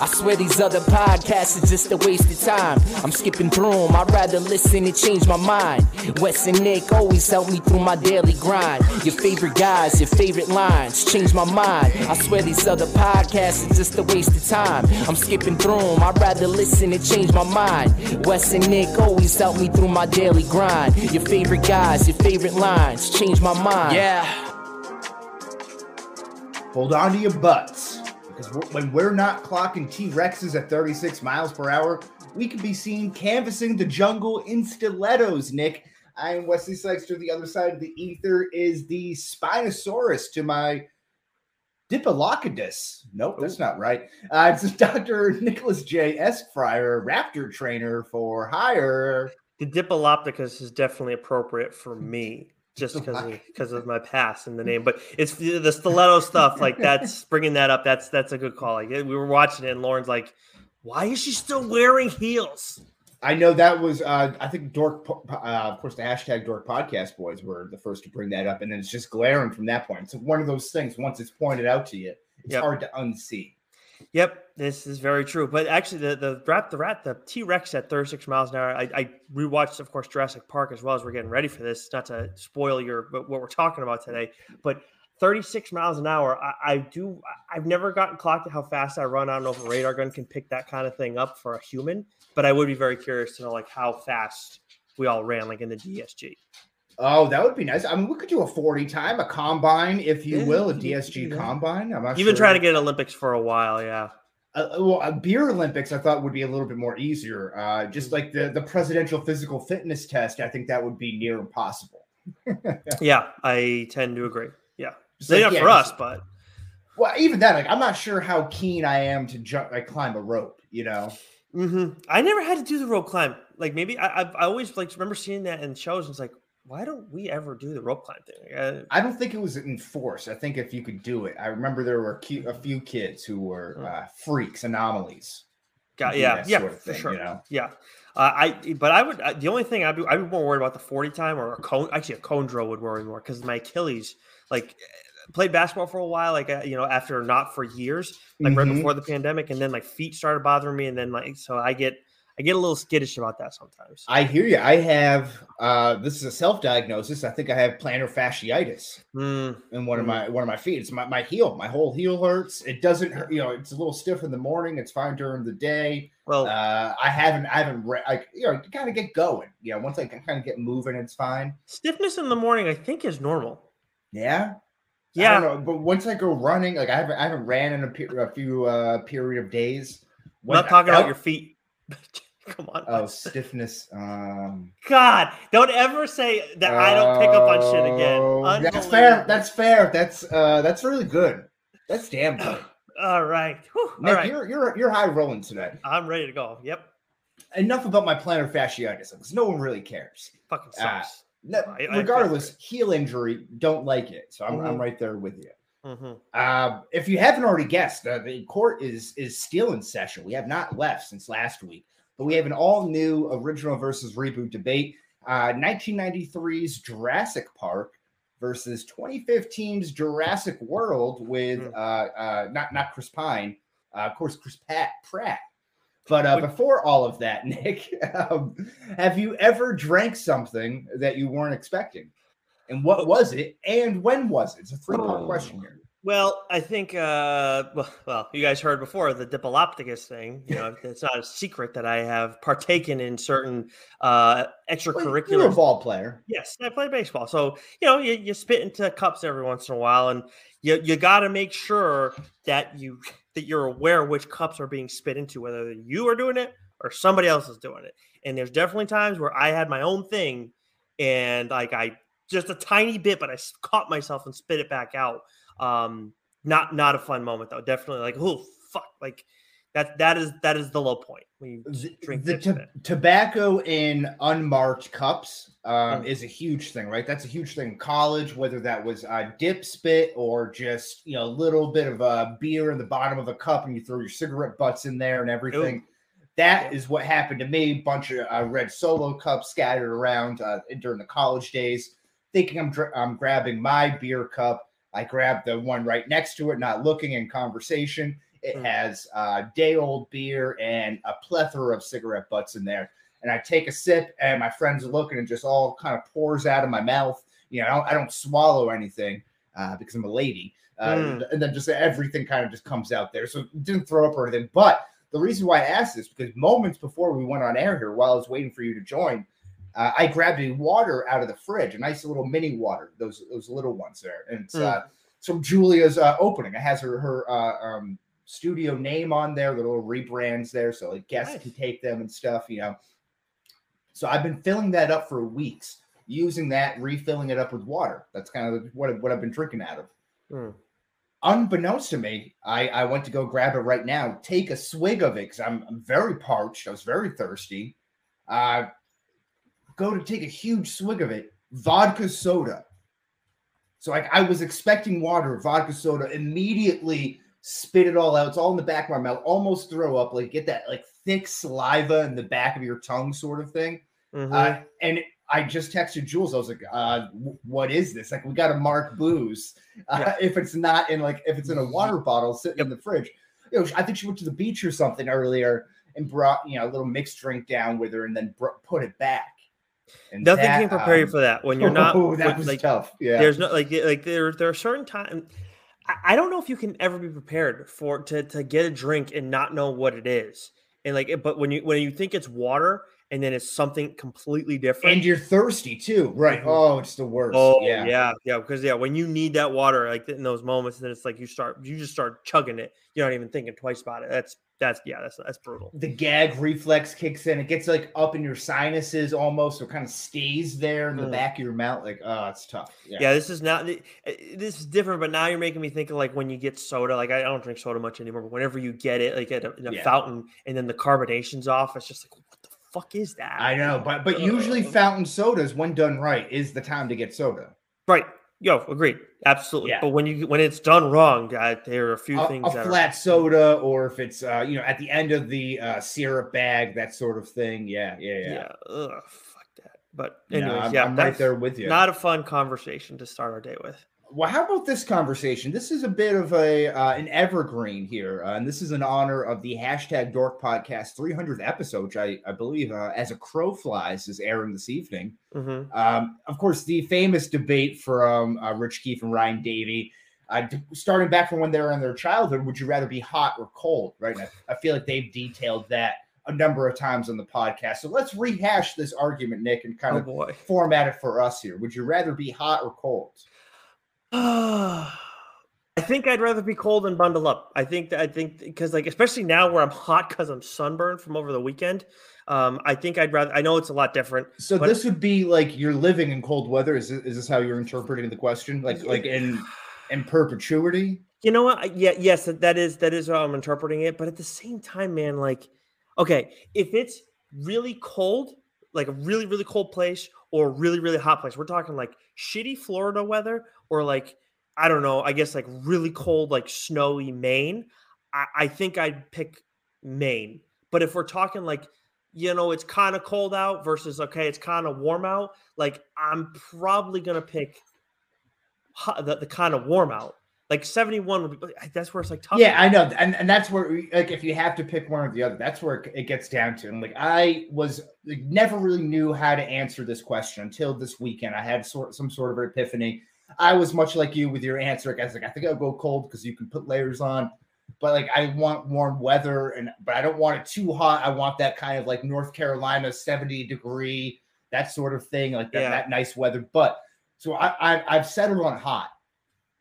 I swear these other podcasts are just a waste of time. I'm skipping through them, I'd rather listen and change my mind. Wes and Nick always help me through my daily grind. Your favorite guys, your favorite lines, change my mind. I swear these other podcasts are just a waste of time. I'm skipping through them, I'd rather listen and change my mind. Wes and Nick always help me through my daily grind. Your favorite guys, your favorite lines, change my mind. Yeah. Hold on to your butts. Because when we're not clocking T Rexes at 36 miles per hour, we could be seen canvassing the jungle in stilettos, Nick. I am Wesley Sykes. To the other side of the ether is the Spinosaurus to my Diplodocus. Nope, that's not right. Uh, it's Dr. Nicholas J. Esquire, raptor trainer for hire. The Diplodocus is definitely appropriate for me just because of, because of my past and the name. But it's the, the stiletto stuff. Like that's bringing that up. That's that's a good call. Like we were watching it, and Lauren's like, "Why is she still wearing heels?" I know that was, uh, I think Dork, uh, of course, the hashtag Dork Podcast Boys were the first to bring that up, and then it's just glaring from that point. It's one of those things. Once it's pointed out to you, it's Yep. hard to unsee. Yep, this is very true. But actually, the the rat, the rat, the T Rex at 36 miles an hour. I, I rewatched, of course, Jurassic Park as well as we're getting ready for this. Not to spoil your but what we're talking about today, but 36 miles an hour. I, I do. I've never gotten clocked at how fast I run. I don't know if a radar gun can pick that kind of thing up for a human, but I would be very curious to know like how fast we all ran, like in the DSG. Oh, that would be nice. I mean, we could do a 40 time, a combine, if you Yeah, will, a DSG that. combine. I'm not You've sure. trying to get Olympics for a while, yeah. Uh, well, a beer Olympics, I thought would be a little bit more easier. Uh, just like the the presidential physical fitness test, I think that would be near impossible. Yeah, I tend to agree. Yeah, Just like, not yeah, for us, but Well, even that, like, I'm not sure how keen I am to jump, like, climb a rope. You know, hmm I never had to do the rope climb. Like maybe I, I, I always like remember seeing that in shows. And it's like, why don't we ever do the rope climb thing? Uh, I don't think it was enforced. I think if you could do it, I remember there were a few kids who were Hmm. uh, freaks, anomalies. got, yeah, yeah, sort of for sure. you know? Yeah, uh, I but I would uh, the only thing I'd be I'd be more worried about the forty time or a cone. Actually, a cone drill would worry more because my Achilles like played basketball for a while, like uh, you know after not for years, like right Mhm. before the pandemic, and then my feet started bothering me, and then like so I get I get a little skittish about that sometimes. I hear you. I have uh, this is a self diagnosis. I think I have plantar fasciitis Mm, in one of Mm. my one of my feet. It's my, my heel. My whole heel hurts. It doesn't hurt. You know, it's a little stiff in the morning. It's fine during the day. well, Uh, I haven't. I haven't. Re- I you know kind of get going. You know, once I kind of get moving, it's fine. stiffness in the morning I think is normal. Yeah. I Yeah, don't know, but once I go running, like I haven't, I haven't ran in a, pe- a few uh, period of days. When not I talking about felt- your feet. Come on. oh stiffness. Um, God, don't ever say that I don't pick up on shit again. oh, That's fair. That's fair. That's uh, that's really good. That's damn good. all right. Whew, Nick, right. you're you're you're high rolling today. I'm ready to go. Yep. Enough about my plantar fasciitis because no one really cares. Fucking Ah, sucks. No, I- I- regardless, heel injury, don't like it. So I'm, I'm Mhm. right there with you. hmm Uh, if you haven't already guessed, uh, the court is is still in session. We have not left since last week, but we have an all new original versus reboot debate. Uh, 1993's Jurassic Park versus 2015's Jurassic World with Hmm. uh, uh, not not Chris Pine, uh, of course Chris Pat Pratt. But uh, before all of that, Nick, um, have you ever drank something that you weren't expecting? And what was it? And when was it? It's a three-part question here. Well, I think, uh, well, well, you guys heard before the Diplopticus thing. You know, it's not a secret that I have partaken in certain uh, Well, You're a extracurricular ball player. Yes, I play baseball. So, you know, you, you spit into cups every once in a while and you you got to make sure that you that you're aware which cups are being spit into whether you are doing it or somebody else is doing it. And there's definitely times where I had my own thing and like I just a tiny bit but I caught myself and spit it back out. Um not not a fun moment though. Definitely like, "Oh, fuck." Like that that is that is the low point when you The, drink the to- tobacco in unmarked cups um, Mm. is a huge thing, right? That's a huge thing in college, whether that was uh, dip spit or just you know a little bit of a beer in the bottom of a cup and you throw your cigarette butts in there and everything. That is what happened to me. Bunch of uh, red solo cups scattered around uh, during the college days. Thinking I'm dr- I'm grabbing my beer cup, I grabbed the one right next to it, not looking in conversation. It Mm. has uh, day old beer and a plethora of cigarette butts in there. And I take a sip, and my friends are looking, and just all kind of pours out of my mouth. You know, I don't, I don't swallow anything uh, because I'm a lady. Uh, Mm. And then just everything kind of just comes out there. So didn't throw up or anything. But the reason why I asked this because moments before we went on air here, while I was waiting for you to join, uh, I grabbed a water out of the fridge, a nice little mini water, those those little ones there, and it's Mm. uh, it's from Julia's uh, opening. It has her her uh, um, studio name on there, the little rebrands there, so like guests Nice. can take them and stuff, you know. So I've been filling that up for weeks, using that, refilling it up with water. That's kind of what what I've been drinking out of Mm. unbeknownst to me, I, I went to go grab it right now, take a swig of it because I'm, I'm very parched. I was very thirsty. Uh, go to take a huge swig of it, vodka soda. So like I was expecting water, vodka soda, immediately spit it all out. It's all in the back of my mouth, almost throw up, like get that like thick saliva in the back of your tongue, sort of thing. Mhm. Uh, and I just texted Jules. I was like, uh, "What is this? Like, we got to mark booze uh, Yeah. if it's not in like if it's in a water bottle sitting in the fridge." You know, I think she went to the beach or something earlier and brought you know a little mixed drink down with her, and then br- put it back. And Nothing that, can prepare you um, for that when you're not Oh, that when- was like tough. Yeah, there's no like like there there are certain times I, I don't know if you can ever be prepared for to to get a drink and not know what it is and like but when you when you think it's water and then it's something completely different and you're thirsty too, right? Mhm. Oh, it's the worst. oh yeah. yeah yeah because yeah when you need that water like in those moments then it's like you start you just start chugging it you're not even thinking twice about it that's that's yeah that's that's brutal the gag reflex kicks in. It gets like up in your sinuses almost, so it kind of stays there in the Mm. back of your mouth. Like, oh, it's tough. yeah. this is not uh, this is different but now you're making me think of like when you get soda like i don't drink soda much anymore but whenever you get it like at a, in a Yeah. fountain and then the carbonation's off it's just like what the fuck is that I know, but but usually fountain sodas, when done right, is the time to get soda. right yo agreed absolutely Yeah. but when you when it's done wrong uh, there are a few A, things a that flat soda, or if it's uh, you know at the end of the uh, syrup bag, that sort of thing. Yeah, yeah, yeah. yeah, ugh, fuck that but Yeah, anyways I'm, yeah I'm right there with you. not a fun conversation to start our day with Well, how about this conversation? This is a bit of a uh, an evergreen here, uh, and this is in honor of the hashtag Dork Podcast 300th episode, which I, I believe, uh, as a crow flies, is airing this evening. hmm Um, of course, the famous debate from uh, Rich Keefe and Ryan Davey, uh, d- starting back from when they were in their childhood, would you rather be hot or cold? Right? I, I feel like they've detailed that a number of times on the podcast. So let's rehash this argument, Nick, and kind oh of boy format it for us here. Would you rather be hot or cold? I think I'd rather be cold and bundle up. I think that I think because like especially now where I'm hot because I'm sunburned from over the weekend. Um, I think I'd rather. I know it's a lot different. So this would be like you're living in cold weather. Is this, is this how you're interpreting the question? Like like in in perpetuity? You know what? Yeah, yes, that- that is that is how I'm interpreting it. But at the same time, man, like, okay, if it's really cold, like a really really cold place, or really really hot place, we're talking like shitty Florida weather, or like I don't know, I guess like really cold, like snowy Maine. I, I think I'd pick Maine. But if we're talking like you know it's kind of cold out versus okay it's kind of warm out like i'm probably gonna pick the, the kind of warm out like 71 would be that's where it's like tough Yeah, I know, and and that's where like if you have to pick one or the other, that's where it gets down to. And like I was like, never really knew how to answer this question until this weekend. I had sort some sort of epiphany. I was much like you with your answer. I was like, I think I'll go cold because you can put layers on. But like I want warm weather, and but I don't want it too hot. I want that kind of like North Carolina 70 degree, that sort of thing, like that, Yeah. that nice weather. But so I, I I've settled on hot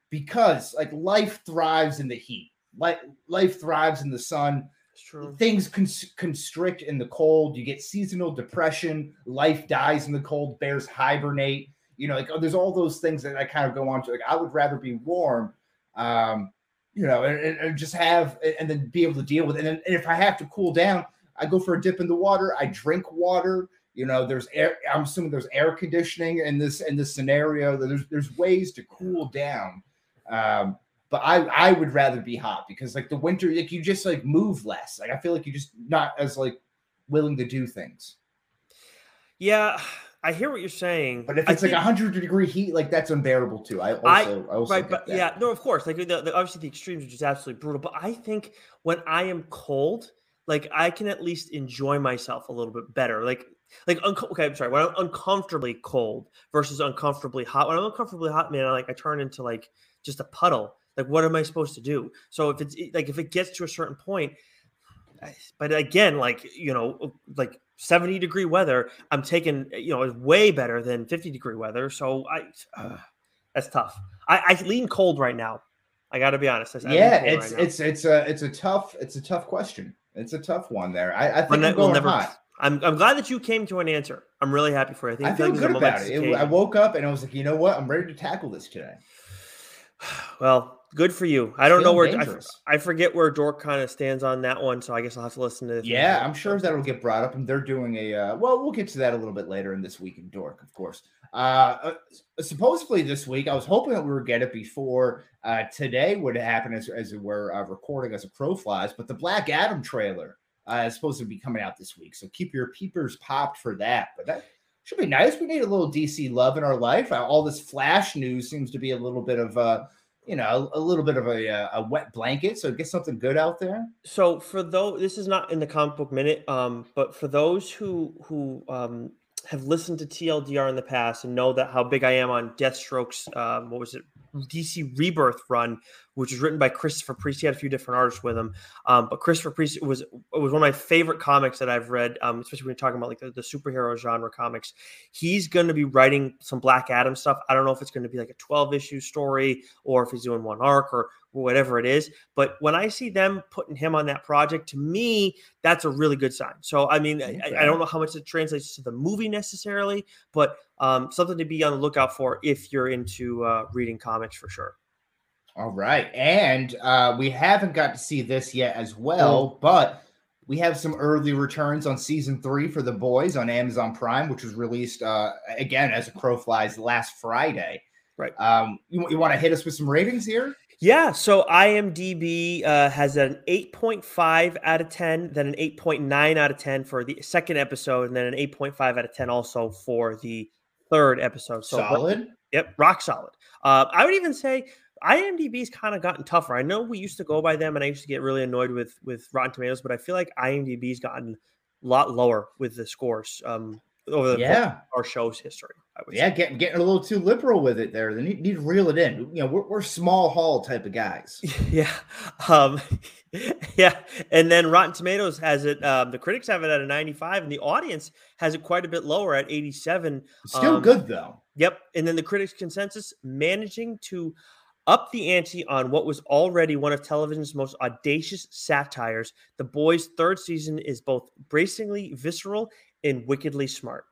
because like life thrives in the heat. Like life thrives in the sun. true Things cons- constrict in the cold. You get seasonal depression. Life dies in the cold. Bears hibernate. You know, like oh, there's all those things that I kind of go on to. Like I would rather be warm, um, you know, and, and- just have and then be able to deal with it. And, then, and if I have to cool down, I go for a dip in the water. I drink water. You know, there's air. I'm assuming there's air conditioning in this in this scenario. There's there's ways to cool down. Um, but I I would rather be hot because like the winter, like you just like move less. Like I feel like you're just not as like willing to do things. yeah I hear what you're saying. But if it's like like hundred degree heat, like that's unbearable too. I also, I, I also right, but that. yeah, no, of course, like the, the, obviously the extremes are just absolutely brutal. But I think when I am cold, like I can at least enjoy myself a little bit better. Like like okay, I'm sorry, when I'm uncomfortably cold versus uncomfortably hot. When I'm uncomfortably hot, man, I like I turn into like just a puddle. Like, what am I supposed to do? So if it's like if it gets to a certain point, but again, like you know, like 70 degree weather, I'm taking you know, is way better than 50 degree weather. So I, uh, that's tough. I, I lean cold right now. I got to be honest. I yeah, it's right it's it's a it's a tough it's a tough question. It's a tough one there. I, I think I'm going never, hot. I'm, I'm glad that you came to an answer. I'm really happy for you. I, think I feel good about it. it. I woke up and I was like, you know what? I'm ready to tackle this today. Well, good for you. I don't know where I, I, forget where Dork kind of stands on that one, so I guess I'll have to listen to. Yeah, I'm sure that'll get brought up, and they're doing a. Uh, well, we'll get to that a little bit later in this week in Dork, of course. Uh, uh, supposedly this week, I was hoping that we would get it before uh, today would happen as as we're uh, recording as a crow flies, but the Black Adam trailer uh, is supposed to be coming out this week, so keep your peepers popped for that. But that should be nice. We need a little DC love in our life. Uh, all this Flash news seems to be a little bit of uh, you know, a, little bit of a, uh, a wet blanket. So get something good out there. So for those, this is not in the comic book minute, um, but for those who who um, have listened to TLDR in the past and know that how big I am on Deathstroke's, um, what was it, DC Rebirth run, which was written by Christopher Priest. He had a few different artists with him, um, but Christopher Priest was was one of my favorite comics that I've read, um, especially when you're talking about like the, the superhero genre comics. He's going to be writing some Black Adam stuff. I don't know if it's going to be like a 12 issue story or if he's doing one arc or whatever it is. But when I see them putting him on that project, to me, that's a really good sign. So I mean, okay. I, I, don't know how much it translates to the movie necessarily, but um, something to be on the lookout for if you're into uh, reading comics for sure. All right. And uh, we haven't got to see this yet as well, mm. but we have some early returns on season three for The Boys on Amazon Prime, which was released uh, again as a crow flies last Friday. Right. Um, you, you want to hit us with some ratings here? Yeah, so IMDb uh, has an 8.5 out of 10, then an 8.9 out of 10 for the second episode, and then an 8.5 out of 10 also for the third episode. So solid. Yep, rock solid. Uh, I would even say IMDb's kind of gotten tougher. I know we used to go by them, and I used to get really annoyed with with Rotten Tomatoes, but I feel like IMDb's gotten a lot lower with the scores um, over the, yeah. our show's history. yeah, getting getting a little too liberal with it there. They need, need to reel it in. You know, we're, we're small hall type of guys. Yeah, um, yeah. And then Rotten Tomatoes has it. Um, the critics have it at a 95, and the audience has it quite a bit lower at 87. Still um, good though. Yep. And then the critics' consensus managing to up the ante on what was already one of television's most audacious satires. The Boys' third season is both bracingly visceral and wickedly smart.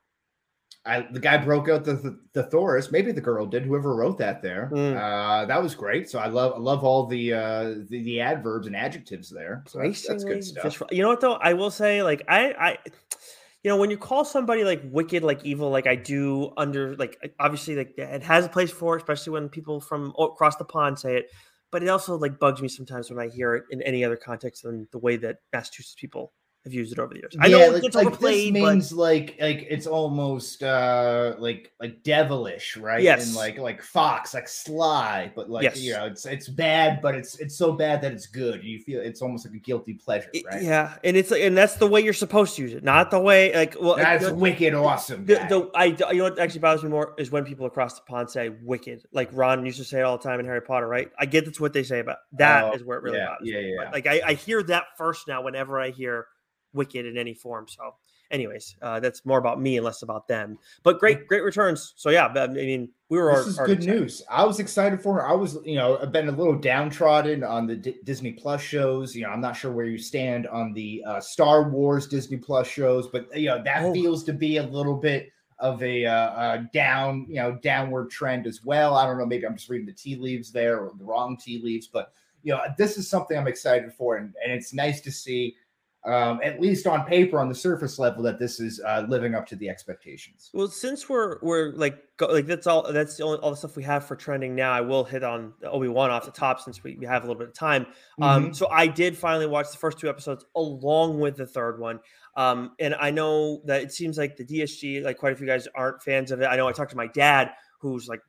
I, the guy broke out the, the, the Thoris. Maybe the girl did. Whoever wrote that there, mm. uh, that was great. So I love I love all the uh, the, the adverbs and adjectives there. So that's, that's, good stuff. You know what though? I will say, like I I you know, when you call somebody like wicked, like evil, like I do under, like obviously, like it has a place for it, especially when people from across the pond say it. But it also like bugs me sometimes when I hear it in any other context than the way that Massachusetts people have used it over the years. I yeah, know like, like this means but... like like it's almost uh like like devilish, right? Yes, and like like fox, like sly, but like yes. you know, it's it's bad, but it's it's so bad that it's good. You feel it's almost like a guilty pleasure, right? Yeah, and it's and that's the way you're supposed to use it, not the way like well that's the, wicked awesome. The, the, I you know what actually bothers me more is when people across the pond say wicked, like Ron used to say all the time in Harry Potter, right? I get that's what they say, but that oh, is where it really yeah, bothers yeah, me. Yeah, yeah. Like I, I hear that first now whenever I hear Wicked in any form. So, anyways, uh, that's more about me and less about them. But great, great returns. So yeah, I mean, we were. This is good news. I was excited for her. I was, you know, I've been a little downtrodden on the D- Disney Plus shows. You know, I'm not sure where you stand on the uh, Star Wars Disney Plus shows, but you know that oh. feels to be a little bit of a, uh, uh, down, you know, downward trend as well. I don't know. Maybe I'm just reading the tea leaves there or the wrong tea leaves, but you know, this is something I'm excited for, and, and it's nice to see um, at least on paper, on the surface level, that this is uh, living up to the expectations. Well, since we're we're like go, like that's all that's the only, all the stuff we have for trending now. I will hit on Obi Wan off the top since we, we have a little bit of time. Um, Mhm. so I did finally watch the first two episodes along with the third one. Um, and I know that it seems like the DSG, like quite a few guys aren't fans of it. I know I talked to my dad, who's like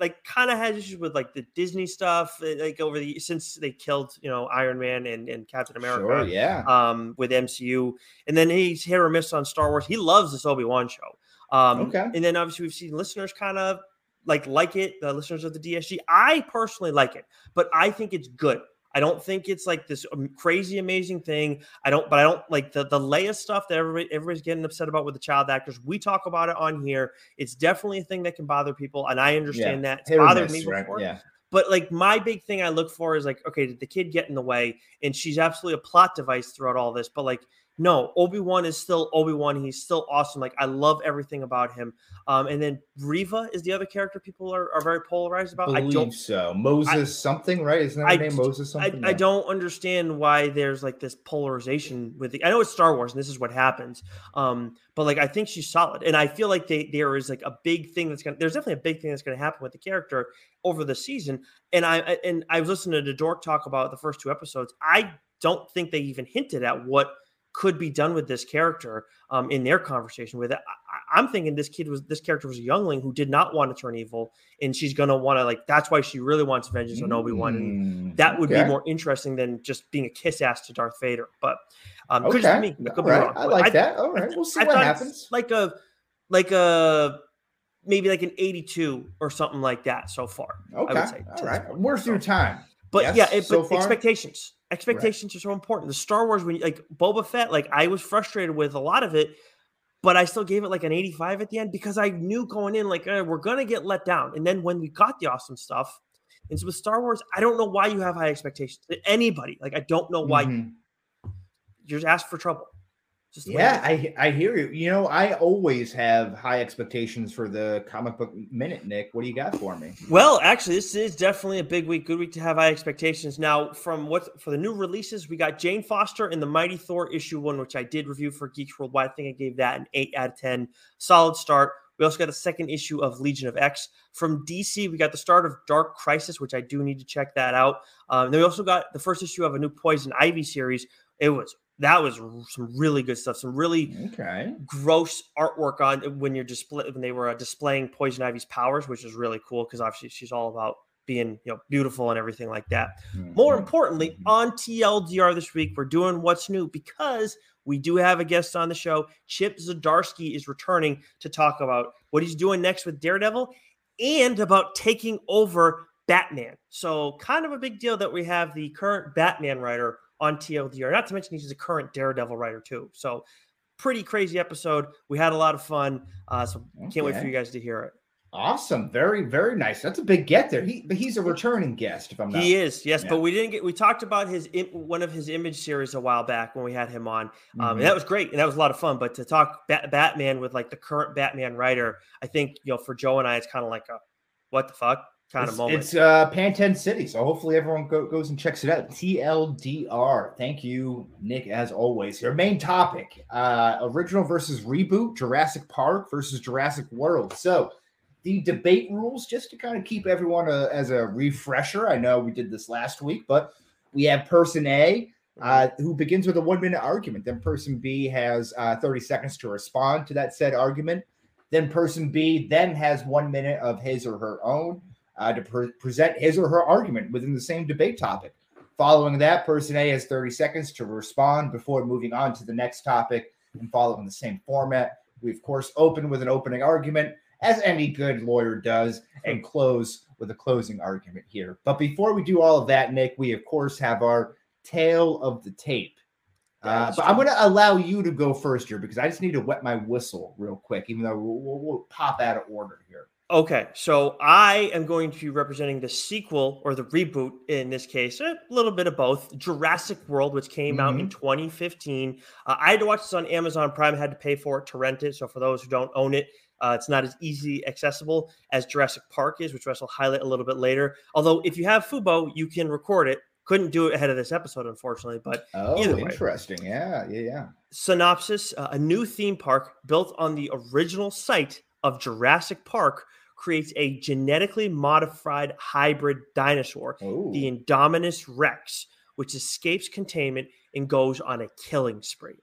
like kind of has issues with like the Disney stuff, uh, like over the since they killed you know Iron Man and, and Captain America Sure, yeah. um, with MCU, and then he's hit or miss on Star Wars. He loves this Obi Wan show. Um, Okay. And then obviously we've seen listeners kind of like like it. The listeners of the DSG. I personally like it, but I think it's good. I don't think it's like this crazy amazing thing. I don't, but I don't like the the Leia stuff that everybody everybody's getting upset about with the child actors. We talk about it on here. It's definitely a thing that can bother people, and I understand that. It's Hit bothered miss, me right? before. Yeah. But like my big thing I look for is like, okay, did the kid get in the way? And she's absolutely a plot device throughout all this. But like, no, Obi Wan is still Obi Wan. He's still awesome. Like I love everything about him. Um, and then Reva is the other character people are, are very polarized about. I believe don't so. Moses something, right? Isn't that her I name? Moses something. I Yeah. don't understand why there's like this polarization with the I know it's Star Wars and this is what happens. Um, but like I think she's solid. And I feel like they there is like a big thing that's gonna there's definitely a big thing that's gonna happen with the character over the season. And I I- and I was listening to Dork talk about the first two episodes. I don't think they even hinted at what could be done with this character um, in their conversation with it. I, I- I'm thinking this kid was this character was a youngling who did not want to turn evil, and she's gonna want to like that's why she really wants vengeance on Obi Wan, and Mm, that would okay. be more interesting than just being a kiss ass to Darth Vader. But um, could Okay. be me. I could be right. wrong. I like that. All right. We'll see I what happens. Like a like a maybe like an 82 or something like that so far. Okay. would say All right. point. So- your time. But Yes, yeah, it, so but far? expectations. Expectations are so important. The Star Wars when you, like Boba Fett, like I was frustrated with a lot of it, but I still gave it like an 85 at the end because I knew going in like eh, we're gonna get let down. And then when we got the awesome stuff, and so with Star Wars, I don't know why you have high expectations. Anybody, like I don't know why Mhm. you're just asked for trouble. Just the Yeah, it is. I I hear you. You know, I always have high expectations for the comic book minute, Nick. What do you got for me? Well, actually, this is definitely a big week. Good week to have high expectations. Now, from what for the new releases, we got Jane Foster in the Mighty Thor issue one, which I did review for Geeks Worldwide. I think I gave that an eight out of ten. Solid start. We also got the second issue of Legion of X from DC. We got the start of Dark Crisis, which I do need to check that out. Um, then we also got the first issue of a new Poison Ivy series. It was that was some really good stuff. Some really Okay. gross artwork on when you're display when they were uh, displaying Poison Ivy's powers, which is really cool because obviously she's all about being you know beautiful and everything like that. More Mhm. importantly, Mhm. on TLDR this week, we're doing what's new because we do have a guest on the show. Chip Zdarsky is returning to talk about what he's doing next with Daredevil and about taking over Batman. So, kind of a big deal that we have the current Batman writer on TLDR. Not to mention he's a current Daredevil writer too. So, pretty crazy episode. We had a lot of fun. Uh, so, can't wait for you guys to hear it. Awesome. Very, very nice. That's a big get there. He but he's a returning guest, if I'm not He is, yes, Yeah. but we didn't get. We talked about his one of his image series a while back when we had him on, um, Mhm. and that was great and that was a lot of fun. But to talk Bat- Batman with like the current Batman writer, I think you know for Joe and I, it's kind of like a what the fuck kind of It's, moment. it's uh Panten City, so hopefully everyone go, goes and checks it out. TLDR. Thank you, Nick, as always. Your main topic: uh original versus reboot, Jurassic Park versus Jurassic World. So the debate rules, just to kind of keep everyone uh as a refresher. I know we did this last week, but we have person A uh, who begins with a one minute argument. Then person B has uh, 30 seconds to respond to that said argument. Then person B then has one minute of his or her own uh, to pre- present his or her argument within the same debate topic. Following that, person A has 30 seconds to respond before moving on to the next topic and following the same format. We, of course, open with an opening argument, as any good lawyer does, and close with a closing argument here. But before we do all of that, Nick, we, of course, have our tail of the tape. Uh, but I'm going to allow you to go first here because I just need to wet my whistle real quick, even though we'll, we'll, we'll pop out of order here. Okay, so I am going to be representing the sequel or the reboot in this case, a little bit of both. Jurassic World, which came out in 2015. Uh, I had to watch this on Amazon Prime, I had to pay for it to rent it. So for those who don't own it, uh, it's not as easy accessible as Jurassic Park is, which Russ will highlight a little bit later. Although if you have Fubo, you can record it Couldn't do it ahead of this episode, unfortunately. But oh, either way. interesting. Yeah, yeah, yeah. Synopsis uh, A new theme park built on the original site of Jurassic Park creates a genetically modified hybrid dinosaur, Ooh. the Indominus Rex, which escapes containment and goes on a killing spree.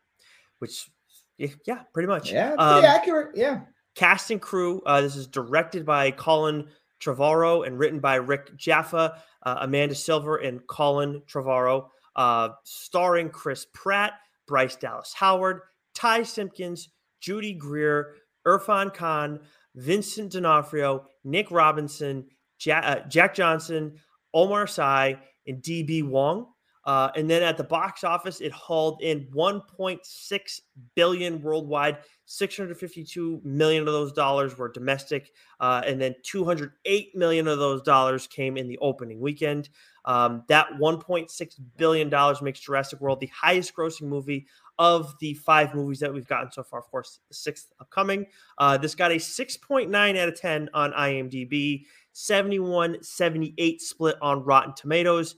Which, yeah, pretty much. yeah, Um, pretty accurate. Yeah. cast and crew. Uh, this is directed by Colin Trevorrow and written by Rick Jaffa, uh, Amanda Silver, and Colin Trevorrow. Uh, starring Chris Pratt, Bryce Dallas Howard, Ty Simpkins, Judy Greer, Irrfan Khan, Vincent D'Onofrio, Nick Robinson, Ja- uh, Jack Johnson, Omar Sy, and DB Wong. Uh, and then at the box office, it hauled in 1.6 billion worldwide. 652 million of those dollars were domestic, uh, and then 208 million of those dollars came in the opening weekend. Um, that 1.6 billion dollars makes Jurassic World the highest-grossing movie of the five movies that we've gotten so far. Of course, the sixth upcoming. Uh, this got a 6.9 out of 10 on IMDb, 71 78 split on Rotten Tomatoes.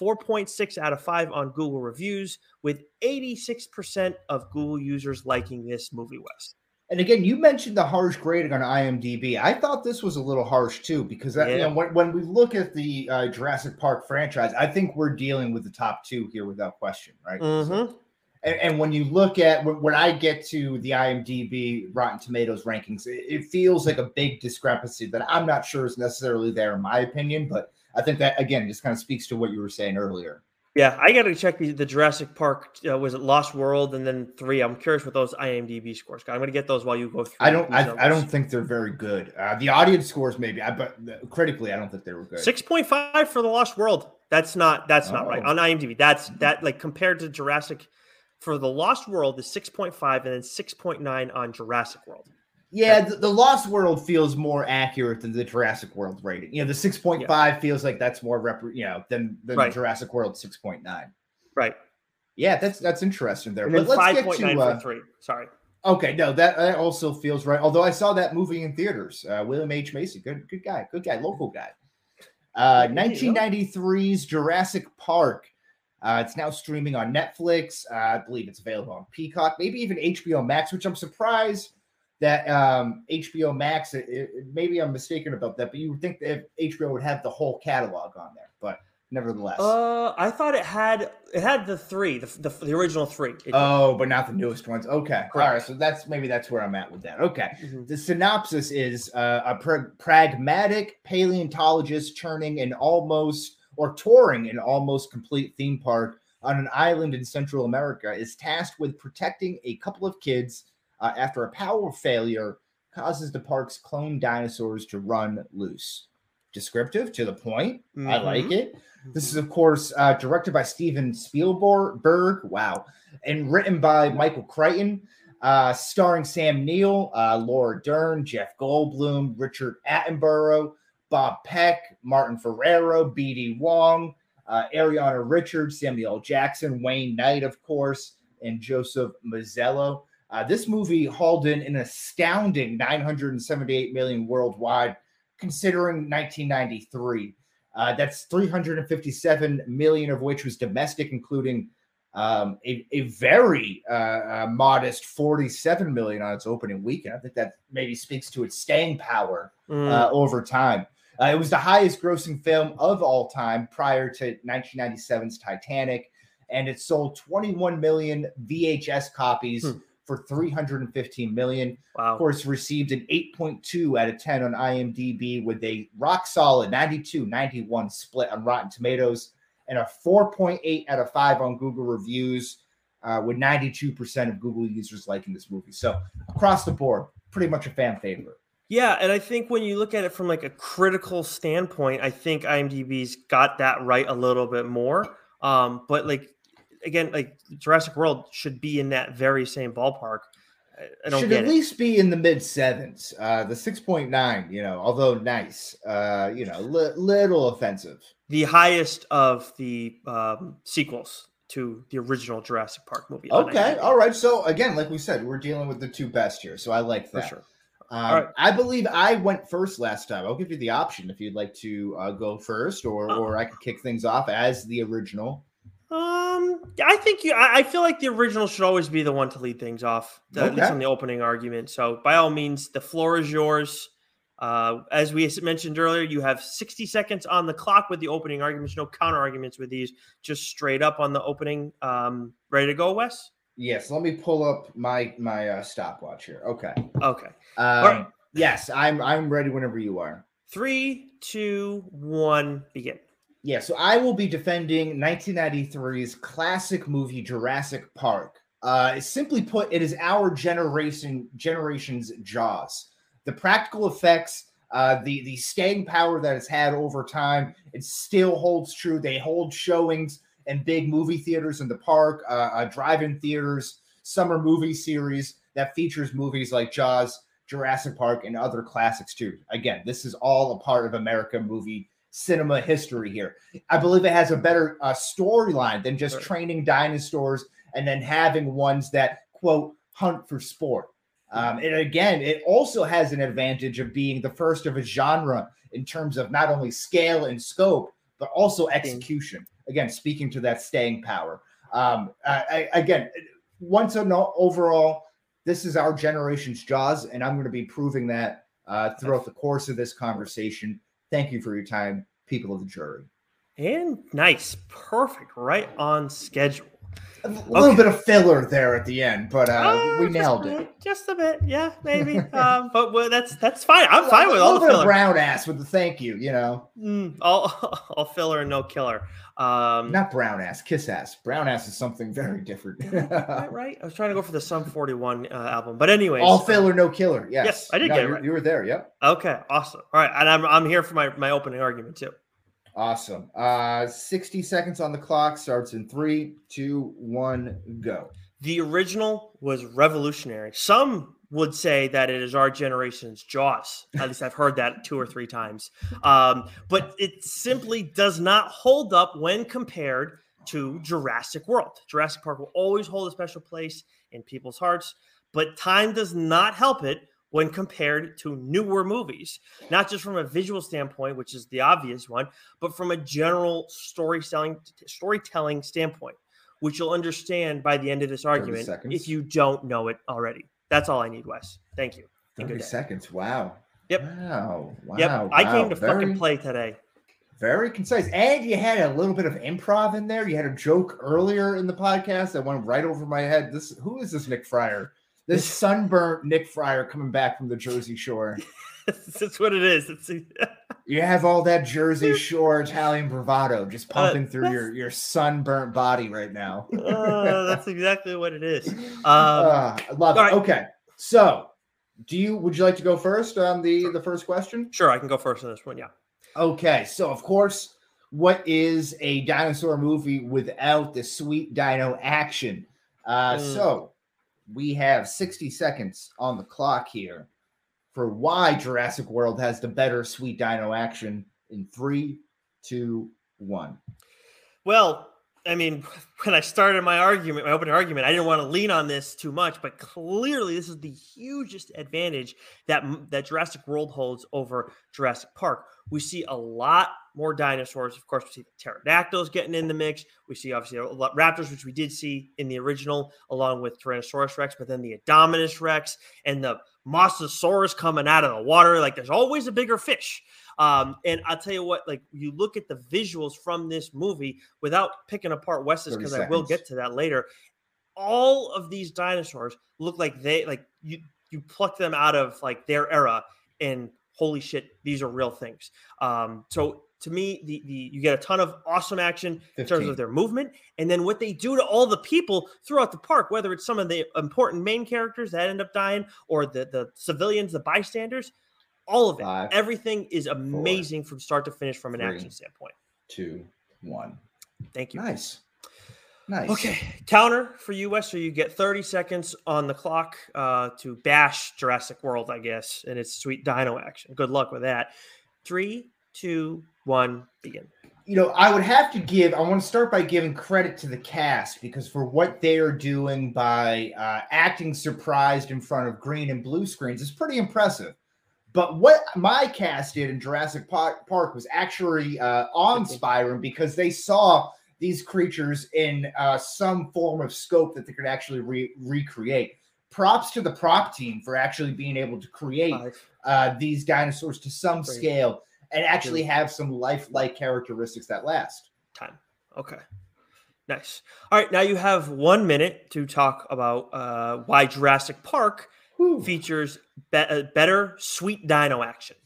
4.6 out of 5 on Google reviews, with 86% of Google users liking this movie, Wes. And again, you mentioned the harsh grading on IMDb. I thought this was a little harsh too, because that, you know, when, when we look at the uh, Jurassic Park franchise, I think we're dealing with the top two here without question, right? Mm-hmm. And, and when you look at when, when I get to the IMDb Rotten Tomatoes rankings, it, it feels like a big discrepancy that I'm not sure is necessarily there, in my opinion. But I think that again just kind of speaks to what you were saying earlier. Yeah, I got to check the, the Jurassic Park. Uh, was it Lost World and then three? I'm curious what those IMDb scores. got. I'm going to get those while you go through. I don't. I, I don't think they're very good. Uh, the audience scores maybe, I, but critically, I don't think they were good. Six point five for the Lost World. That's not. That's not right Oh. on IMDb. That's that like compared to Jurassic. For the Lost World is six point five and then six point nine on Jurassic World. Yeah, the, the Lost World feels more accurate than the Jurassic World rating. You know, the six point five feels like that's more rep. You know, than than Right. Jurassic World six point nine. Right. Yeah, that's that's interesting there. And But let's get to uh, for three. Sorry. Okay, no, that, that also feels right. Although I saw that movie in theaters. Uh, William H. Macy, good good guy, good guy, local guy. Uh, There 1993's Jurassic Park. Uh, it's now streaming on Netflix. Uh, I believe it's available on Peacock, maybe even HBO Max, which I'm surprised that um, HBO Max. It, it- maybe I'm mistaken about that, but you would think that HBO would have the whole catalog on there, but nevertheless. Uh, I thought it had it had the three, the the, the original three. It- Oh, but not the newest ones. Okay, all right. So that's maybe that's where I'm at with that. Okay. Mhm. The synopsis is uh, a pra- pragmatic paleontologist turning an almost or touring an almost complete theme park on an island in Central America is tasked with protecting a couple of kids uh, after a power failure causes the park's clone dinosaurs to run loose. Descriptive to the point. I like it. This is, of course, uh, directed by Steven Spielberg. Wow. And written by Michael Crichton, uh, starring Sam Neill, uh, Laura Dern, Jeff Goldblum, Richard Attenborough, Bob Peck, Martin Ferrero, B.D. Wong, uh, Ariana Richards, Samuel Jackson, Wayne Knight, of course, and Joseph Mazzello. Uh, this movie hauled in an astounding 978 million worldwide, considering 1993. Uh, that's 357 million of which was domestic, including um, a, a very uh, uh, modest 47 million on its opening weekend. I think that maybe speaks to its staying power Mm. uh, over time. Uh, it was the highest grossing film of all time prior to 1997's Titanic, and it sold 21 million VHS copies Hmm. for 315 million wow. of course, received an 8.2 out of 10 on IMDb with a rock solid 92 91 split on Rotten Tomatoes and a 4.8 out of 5 on Google reviews, uh, with 92% of Google users liking this movie. So, across the board, pretty much a fan favorite. Yeah, and I think when you look at it from like a critical standpoint, I think IMDb's got that right a little bit more. Um, but like again, like Jurassic World should be in that very same ballpark. I, don't Should at it. least be in the mid sevens. Uh, the 6.9, you know, although nice, uh, you know, li- little offensive. the highest of the um, sequels to the original Jurassic Park movie. Okay, all right. So again, like we said, we're dealing with the two best here, so I like for that. sure. Um, right. I believe I went first last time. I'll give you the option if you'd like to uh, go first, or uh, or I could kick things off as the original. Um, I think you. I, I feel like the original should always be the one to lead things off, okay. at least on the opening argument. So, by all means, the floor is yours. Uh, as we mentioned earlier, you have 60 seconds on the clock with the opening arguments. No counter arguments with these. Just straight up on the opening. Um, ready to go, Wes? Yes. Let me pull up my my uh, stopwatch here. Okay. Okay. Um, Yes, I'm I'm ready whenever you are. Three, two, one, begin. Yeah, so I will be defending 1993's classic movie Jurassic Park. Uh, simply put, it is our generation generation's Jaws. The practical effects, uh, the the staying power that it's had over time, it still holds true. They hold showings in big movie theaters in the park, uh, uh, drive-in theaters, summer movie series that features movies like Jaws, Jurassic Park, and other classics too. Again, this is all a part of America movie cinema history here. I believe it has a better uh, storyline than just sure. training dinosaurs and then having ones that quote hunt for sport. Um, and again, it also has an advantage of being the first of a genre in terms of not only scale and scope, but also execution. Again, speaking to that staying power. Um, I, I, again, once an overall, this is our generation's Jaws, and I'm going to be proving that uh, throughout the course of this conversation. Thank you for your time, people of the jury. And nice, perfect, right on schedule. A little okay. bit of filler there at the end, but uh, uh we nailed it. Just a bit, yeah, maybe. um, but well, that's that's fine. I'm fine with all the filler. brown ass with the thank you, you know. Mm, all, all filler and no killer. Um, Not brown ass, kiss ass. Brown ass is something very different. right, right. I was trying to go for the Sum 41 uh, album, but anyway, all filler, no killer. Yes, yes, I did no, get it. Right. You were there. Yep. Okay, awesome. All right, and I'm I'm here for my my opening argument too. Awesome. Uh, 60 seconds on the clock starts in three, two, one, go. The original was revolutionary. Some would say that it is our generation's Jaws. At least I've heard that two or three times. Um, but it simply does not hold up when compared to Jurassic World. Jurassic Park will always hold a special place in people's hearts, but time does not help it when compared to newer movies, not just from a visual standpoint, which is the obvious one, but from a general storytelling storytelling standpoint, which you'll understand by the end of this argument if you don't know it already. That's all I need, Wes. Thank you. 30 seconds. Wow. Yep. Wow. Wow. Yep. Wow. I came to very, fucking play today. Very concise. And you had a little bit of improv in there. You had a joke earlier in the podcast that went right over my head. This who is this Nick Fryer? This sunburnt Nick Fryer coming back from the Jersey Shore. That's what it is. It's you have all that Jersey Shore Italian bravado just uh, pumping uh, through your your sunburnt body right now. uh, that's exactly what it is. Um, uh, I love it. Right. Okay, so do you would you like to go first on the sure. the first question? Sure, I can go first on this one. Yeah. Okay, so of course, what is a dinosaur movie without the sweet dino action? Uh, mm. So we have 60 seconds on the clock here for why Jurassic World has the better sweet dino action in three, two, one. Well, I mean, when I started my argument, my opening argument, I didn't want to lean on this too much, but clearly this is the hugest advantage that that Jurassic World holds over Jurassic Park. We see a lot more dinosaurs. Of course, we see pterodactyls getting in the mix. We see obviously raptors, which we did see in the original, along with Tyrannosaurus Rex, but then the Indominus Rex and the Mosasaurus coming out of the water. Like there's always a bigger fish. Um, and I'll tell you what, like you look at the visuals from this movie without picking apart Wes's, because I will get to that later. All of these dinosaurs look like they like you you pluck them out of like their era and holy shit, these are real things. Um, so to me, the, the you get a ton of awesome action 15. in terms of their movement, and then what they do to all the people throughout the park, whether it's some of the important main characters that end up dying or the the civilians, the bystanders, all of it, Five, everything is amazing four, from start to finish from an three, action standpoint. Two, one. Thank you. Nice. Nice. Okay. Counter for you, Wes. So you get 30 seconds on the clock uh, to bash Jurassic World, I guess, and its sweet dino action. Good luck with that. Three, two, one, begin. you know, I would have to give, I want to start by giving credit to the cast because for what they are doing by uh, acting surprised in front of green and blue screens is pretty impressive. But what my cast did in Jurassic Park was actually uh, awe-inspiring because they saw these creatures in uh, some form of scope that they could actually re- recreate. Props to the prop team for actually being able to create uh, these dinosaurs to some scale and actually have some lifelike characteristics that last. Time. Okay. Nice. All right. Now you have one minute to talk about uh, why Jurassic Park Whew. features be- uh, better sweet dino action.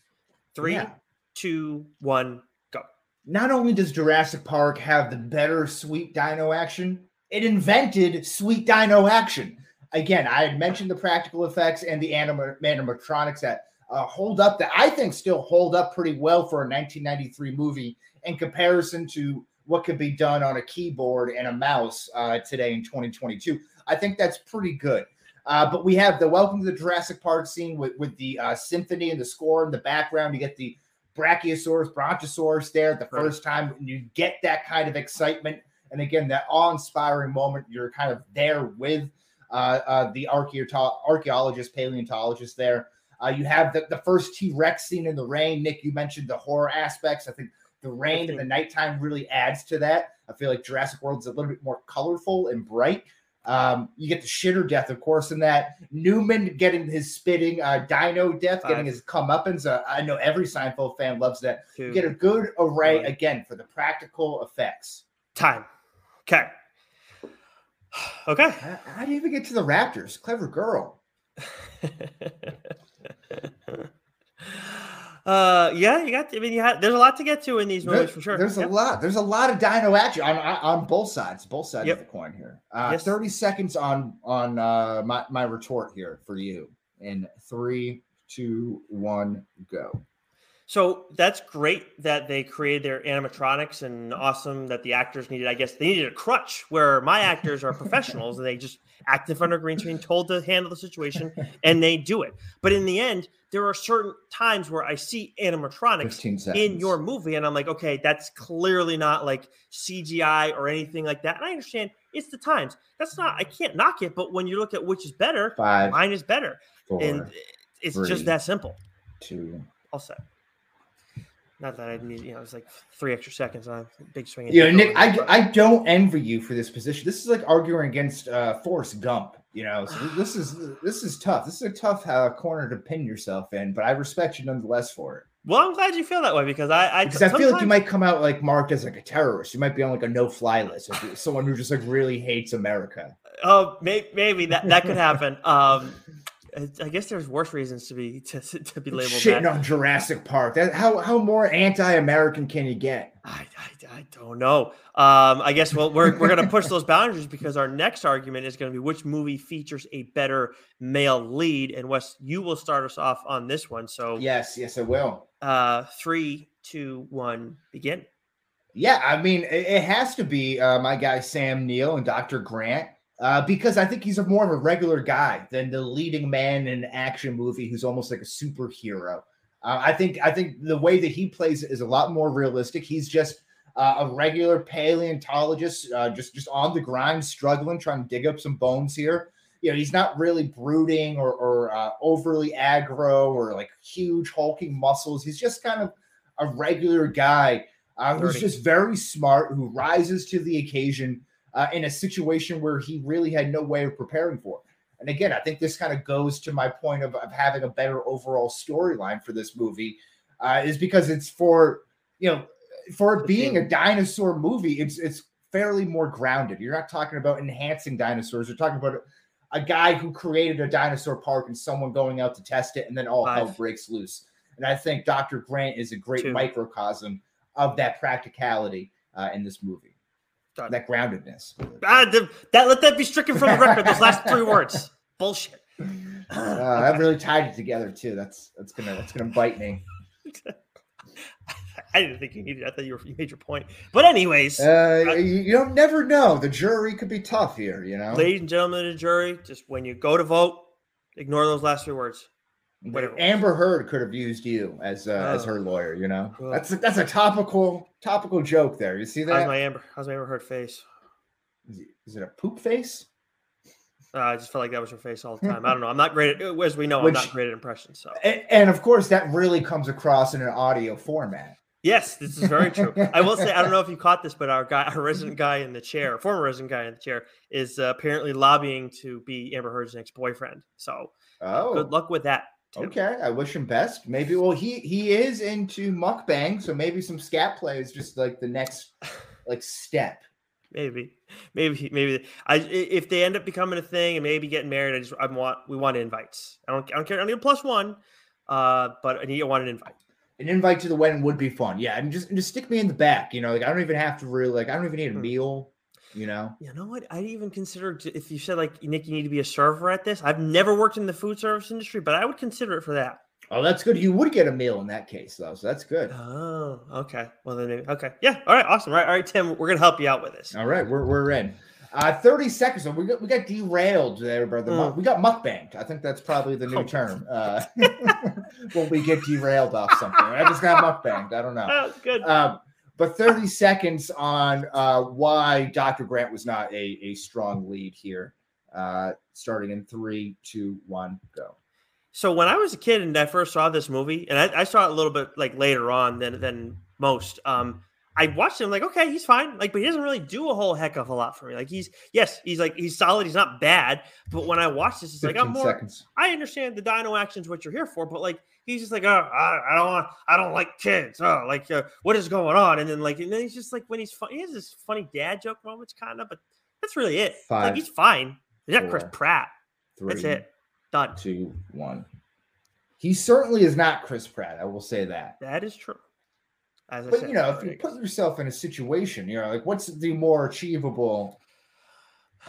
Three, yeah. two, one, go. Not only does Jurassic Park have the better sweet dino action, it invented sweet dino action. Again, I had mentioned the practical effects and the anim- animatronics that uh, hold up that I think still hold up pretty well for a 1993 movie in comparison to what could be done on a keyboard and a mouse uh, today in 2022. I think that's pretty good. Uh, but we have the Welcome to the Jurassic Park scene with, with the uh, symphony and the score in the background. You get the Brachiosaurus, Brontosaurus there the right. first time. And you get that kind of excitement. And again, that awe inspiring moment. You're kind of there with uh, uh, the archaeologist, paleontologist there. Uh, you have the, the first T Rex scene in the rain. Nick, you mentioned the horror aspects. I think the rain and the nighttime really adds to that. I feel like Jurassic World is a little bit more colorful and bright. Um, you get the shitter death, of course, in that Newman getting his spitting, uh, Dino death, Five. getting his comeuppance. Uh, I know every Seinfeld fan loves that. Two. You get a good array One. again for the practical effects. Time. Okay. Okay. How, how do you even get to the Raptors? Clever girl. uh, yeah, you got. I mean, you have, there's a lot to get to in these movies there, for sure. There's a lot. There's a lot of dino action on on both sides. Both sides yep. of the coin here. Uh, yes. Thirty seconds on on uh, my my retort here for you. In three, two, one, go. So that's great that they created their animatronics and awesome that the actors needed, I guess they needed a crutch where my actors are professionals and they just act in front of a green screen, told to handle the situation, and they do it. But in the end, there are certain times where I see animatronics in your movie, and I'm like, okay, that's clearly not like CGI or anything like that. And I understand it's the times. That's not, I can't knock it, but when you look at which is better, Five, mine is better. Four, and it's three, just that simple. Two. All set. Not that I need, you know, it's like three extra seconds on big swing. Yeah, Nick, I, I don't envy you for this position. This is like arguing against uh, Forrest Gump. You know, so this is this is tough. This is a tough uh, corner to pin yourself in, but I respect you nonetheless for it. Well, I'm glad you feel that way because I, I because I feel like you might come out like marked as like a terrorist. You might be on like a no-fly list, someone who just like really hates America. Oh, maybe, maybe that that could happen. Um, I guess there's worse reasons to be to, to be labeled shitting that. on Jurassic Park. That how how more anti-American can you get? I, I, I don't know. Um, I guess well we're we're gonna push those boundaries because our next argument is going to be which movie features a better male lead. And Wes, you will start us off on this one. So yes, yes, I will. Uh, three, two, one, begin. Yeah, I mean it, it has to be uh, my guy Sam Neill and Dr. Grant uh, because I think he's a more of a regular guy than the leading man in an action movie who's almost like a superhero. Uh, I think I think the way that he plays it is a lot more realistic. He's just uh, a regular paleontologist, uh, just just on the grind, struggling, trying to dig up some bones here. You know, he's not really brooding or, or uh, overly aggro or like huge hulking muscles. He's just kind of a regular guy uh, who's just very smart, who rises to the occasion uh, in a situation where he really had no way of preparing for. And again, I think this kind of goes to my point of, of having a better overall storyline for this movie, uh, is because it's for you know for it being a dinosaur movie, it's it's fairly more grounded. You're not talking about enhancing dinosaurs. You're talking about a guy who created a dinosaur park and someone going out to test it, and then all Five. hell breaks loose. And I think Dr. Grant is a great Two. microcosm of that practicality uh, in this movie. Done. That groundedness. Ah, that let that be stricken from the record. Those last three words. Bullshit. Uh, that really tied it together too. That's that's gonna that's gonna bite me. I didn't think you needed. I thought you, were, you made your point. But anyways, uh, I, you don't never know. The jury could be tough here. You know, ladies and gentlemen of the jury, just when you go to vote, ignore those last three words. Whatever. Amber Heard could have used you as uh, as Oh. her lawyer. You know, that's a, that's a topical topical joke there. You see How's that? my Amber? How's my Amber Heard face? Is it- is it a poop face? Uh, I just felt like that was her face all the time. I don't know. I'm not great at, as we know, I'm not great at impressions. So And, and of course, that really comes across in an audio format. yes, this is very true. I will say, I don't know if you caught this, but our guy, our resident guy in the chair, former resident guy in the chair, is uh, apparently lobbying to be Amber Heard's next boyfriend. So Oh, good luck with that. Tim. Okay, I wish him best. Maybe well, he he is into mukbang, so maybe some scat play is just like the next like step. Maybe, maybe, maybe. I if they end up becoming a thing and maybe getting married, I just I want we want invites. I don't I don't care. I need a plus one, uh, but I need I want an invite. An invite to the wedding would be fun. Yeah, and just just stick me in the back. You know, like I don't even have to really like I don't even need a Hmm. meal. You know, You know what? I'd even consider if you said like Nick, you need to be a server at this. I've never worked in the food service industry, but I would consider it for that. oh, that's good. You would get a meal in that case, though, so that's good. Oh, okay. Well then, maybe, okay, yeah. All right, awesome. Right, all right, Tim. We're gonna help you out with this. All right, we're we're in. Uh, 30 seconds. So we got we got derailed there, brother. Mm. We got mukbanged. I think that's probably the new Oh. term. Uh, when we get derailed off something. I just got mukbanged. I don't know. Oh, good. Um, but 30 seconds on uh, why Dr. Grant was not a, a strong lead here. Uh, starting in three, two, one, go. So when I was a kid and I first saw this movie, and I, I saw it a little bit like later on than than most. Um, I watched him like, okay, he's fine. Like, but he doesn't really do a whole heck of a lot for me. Like, he's yes, he's like he's solid. He's not bad. But when I watch this, it's like I'm more. seconds. I understand the dino action's what you're here for, but like he's just like, oh, I, I don't want, I don't like kids. Oh, like uh, what is going on? And then like, and then he's just like when he's fun, he has this funny dad joke moments, kind of, but that's really it. Five, like he's fine. He's not Chris Pratt. Three, That's it. Done. two, one. He certainly is not Chris Pratt. I will say that. That is true. As But you know, if you put yourself in a situation, you know, like what's the more achievable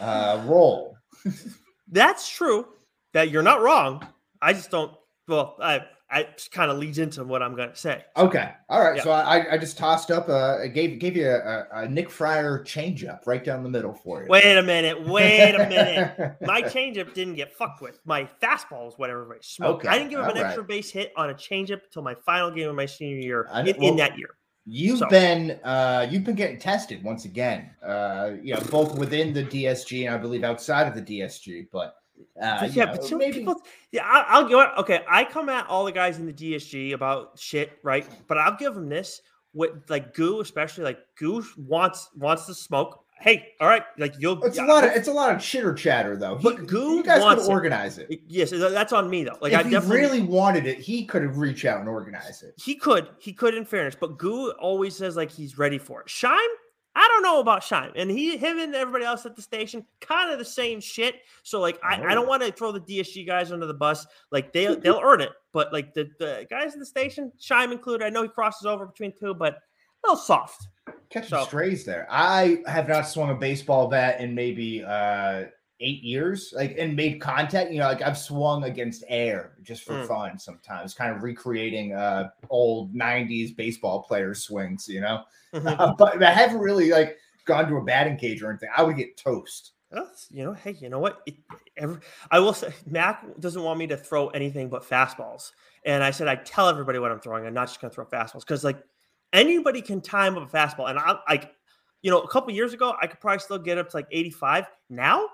uh, role? that's true. That you're not wrong. I just don't. Well, I, I kind of leads into what I'm gonna say. Okay, all right. Yeah. So I, I just tossed up, uh, I gave gave you a, a, a Nick Fryer changeup right down the middle for you. Wait a minute. Wait a minute. My changeup didn't get fucked with. My fastball is what everybody smoked. I didn't give him an all extra base hit on a changeup until my final game of my senior year I in, know- in that year. You've So- been uh, you've been getting tested once again. Uh, you know, both within the DSG and I believe outside of the DSG. But uh, yeah, know, but so maybe people, yeah, I, I'll go. Okay, I come at all the guys in the DSG about shit, right? But I'll give them this with like Goo, especially like Goo wants wants to smoke. Hey, all right, like you'll. it's yeah, a lot of it's a lot of chitter chatter though. He, But Goo you guys wants could it. organize it. Yes, that's on me though. Like if I he definitely really wanted it, he could have reached out and organized it. He could, he could, in fairness, but Goo always says like he's ready for it. Shime, I don't know about Shime, and he, him, and everybody else at the station, kind of the same shit. So like, I, I don't Oh. want to throw the DSG guys under the bus. Like they, they'll earn it, but like the, the guys in the station, Shime included, I know he crosses over between two, but a little soft. Catching So- strays there. I have not swung a baseball bat in maybe uh eight years, like and made content. You know, like I've swung against air just for Mm. fun sometimes, kind of recreating uh old '90s baseball players' swings. You know, Mhm. Uh, but I haven't really like gone to a batting cage or anything. I would get toast. Well, you know, hey, you know what? It, every, I will say, Mac doesn't want me to throw anything but fastballs, and I said I tell everybody what I'm throwing. I'm not just going to throw fastballs because like anybody can time up a fastball, and I like, you know, a couple years ago I could probably still get up to like 85. Now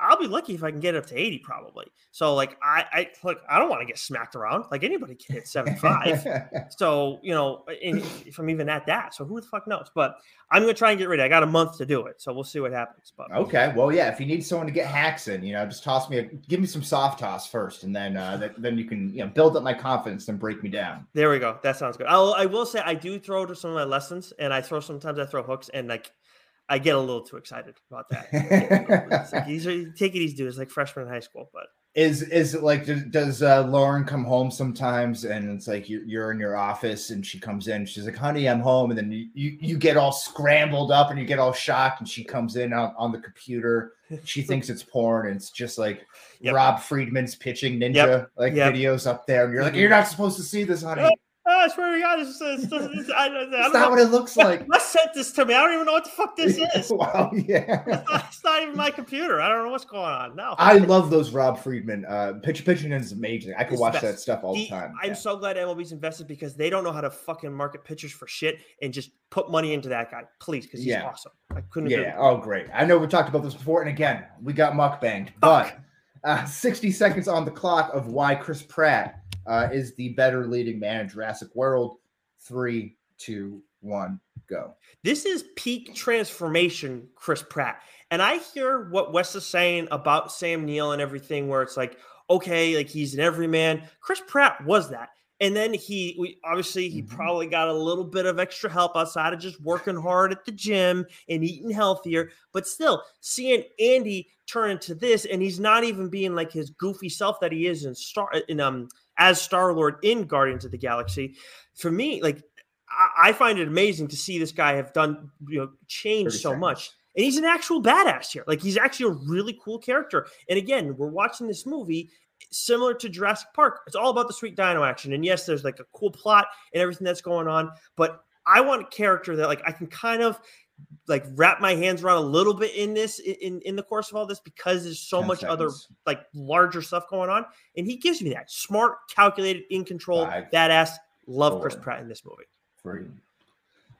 I'll be lucky if I can get up to 80 probably. So like I, I look, I don't want to get smacked around. Like anybody can hit 75. So, you know, if I'm even at that, so who the fuck knows? But I'm gonna try and get ready. I got a month to do it, so we'll see what happens. But okay, well, yeah. If you need someone to get hacks in, you know, just toss me, a, give me some soft toss first, and then uh, th- then you can you know build up my confidence and break me down. there we go. That sounds good. I'll, I will say I do throw to some of my lessons, and I throw sometimes I throw hooks, and like I get a little too excited about that. Like, these are, take it easy, dude. It's like freshman in high school, but is is it like does, uh, Lauren come home sometimes and it's like you're, you're in your office and she comes in she's like honey I'm home and then you, you you get all scrambled up and you get all shocked and she comes in on, on the computer she thinks it's porn and it's just like Yep. Rob Friedman's pitching ninja Yep. like Yep. videos up there and you're like Mhm. you're not supposed to see this honey I swear to God, this is, this, this, I, I don't know. not what it looks like. Let's sent this to me. I don't even know what the fuck this is. wow, yeah. It's not, it's not even my computer. I don't know what's going on. No. I love those Rob Friedman. Uh, Pitch Pitching is amazing. I could It's watch best. that stuff all the, The- time. I'm Yeah. so glad MLB's invested because they don't know how to fucking market pitchers for shit and just put money into that guy, please, because he's Yeah. awesome. I couldn't. Yeah. Oh, great. I know we talked about this before, and again, we got mukbanged, but uh, 60 seconds on the clock of why Chris Pratt uh, is the better leading man in Jurassic World. Three, two, one, go. This is peak transformation, Chris Pratt. And I hear what Wes is saying about Sam Neill and everything, where it's like, okay, like he's an everyman. Chris Pratt was that. And then he, we obviously, he Mhm. probably got a little bit of extra help outside of just working hard at the gym and eating healthier. But still, seeing Andy turn into this, and he's not even being like his goofy self that he is in Star in um as Star Lord in Guardians of the Galaxy. For me, like I, I find it amazing to see this guy have done you know changed so seconds. much. And he's an actual badass here. Like he's actually a really cool character. And again, we're watching this movie similar to Jurassic Park. It's all about the sweet dino action. And yes, there's like a cool plot and everything that's going on, but I want a character that like I can kind of like wrap my hands around a little bit in this in in the course of all this because there's so 10 much other like larger stuff going on and he gives me that smart calculated in control Five, badass love chris pratt in this movie Three.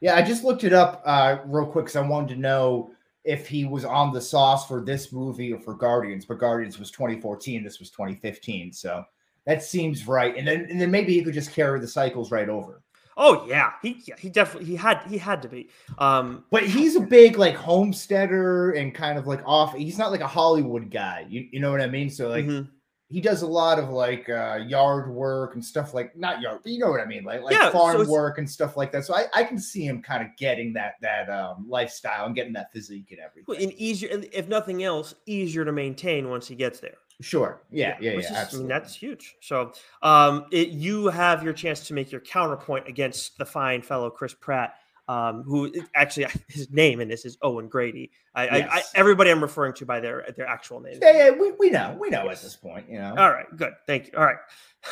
Yeah, I just looked it up uh, real quick because I wanted to know if he was on the sauce for this movie or for Guardians. But Guardians was 2014. This was 2015. So that seems right. And then and then maybe he could just carry the cycles right over. Oh yeah he yeah, he definitely he had he had to be um But he's a big like homesteader and kind of like off. He's not like a Hollywood guy. You, you know what I mean? So like mhm. he does a lot of like uh yard work and stuff like not yard, but you know what I mean, like like Yeah, farm it's- work and stuff like that. So I, I can see him kind of getting that that um lifestyle and getting that physique and everything. and easier if nothing else easier to maintain once he gets there Sure. Yeah, yeah, yeah. which is- absolutely. I mean, that's huge. So, um, it, you have your chance to make your counterpoint against the fine fellow Chris Pratt, um, who actually his name in this is Owen Grady. I, I, I everybody I'm referring to by their their actual name. yeah, yeah, we, we know. We know at this point, you know. All right, good. Thank you. All right,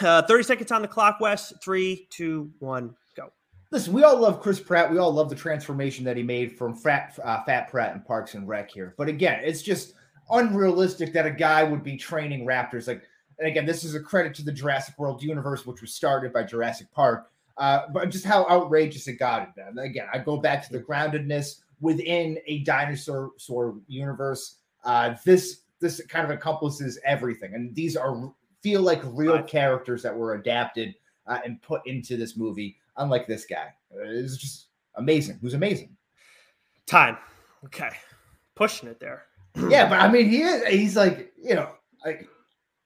uh, thirty seconds on the clock. Wes, three, two, one, go. Listen, we all love Chris Pratt. We all love the transformation that he made from Fat uh, Fat Pratt and Parks and Rec here. But again, it's just unrealistic that a guy would be training raptors. Like, and again, this is a credit to the Jurassic World universe, which was started by Jurassic Park. Uh, but just how outrageous it got. Then again, I go back to the groundedness within a dinosaur sort of universe. Uh, this this kind of encompasses everything, and these are feel like real characters that were adapted uh, and put into this movie. Unlike this guy, it's just amazing. Who's amazing? Time. Okay, pushing it there. Yeah, but I mean, he is. He's like you know, like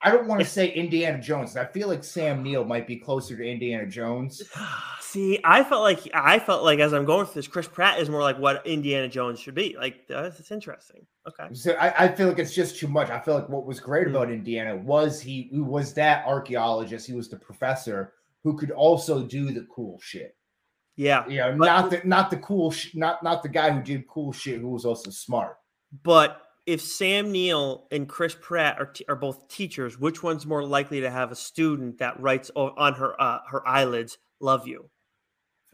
I don't want to say Indiana Jones. I feel like Sam Neill might be closer to Indiana Jones. See, I felt like I felt like as I'm going through this, Chris Pratt is more like what Indiana Jones should be. Like that's, that's interesting. Okay. So I, I feel like it's just too much. I feel like what was great Mm. about Indiana was he, he was that archaeologist. He was the professor who could also do the cool shit. Yeah. You know, But- not the not the cool sh- not not the guy who did cool shit who was also smart. But if Sam Neill and Chris Pratt are, t- are both teachers, which one's more likely to have a student that writes on her uh, her eyelids, "Love you"?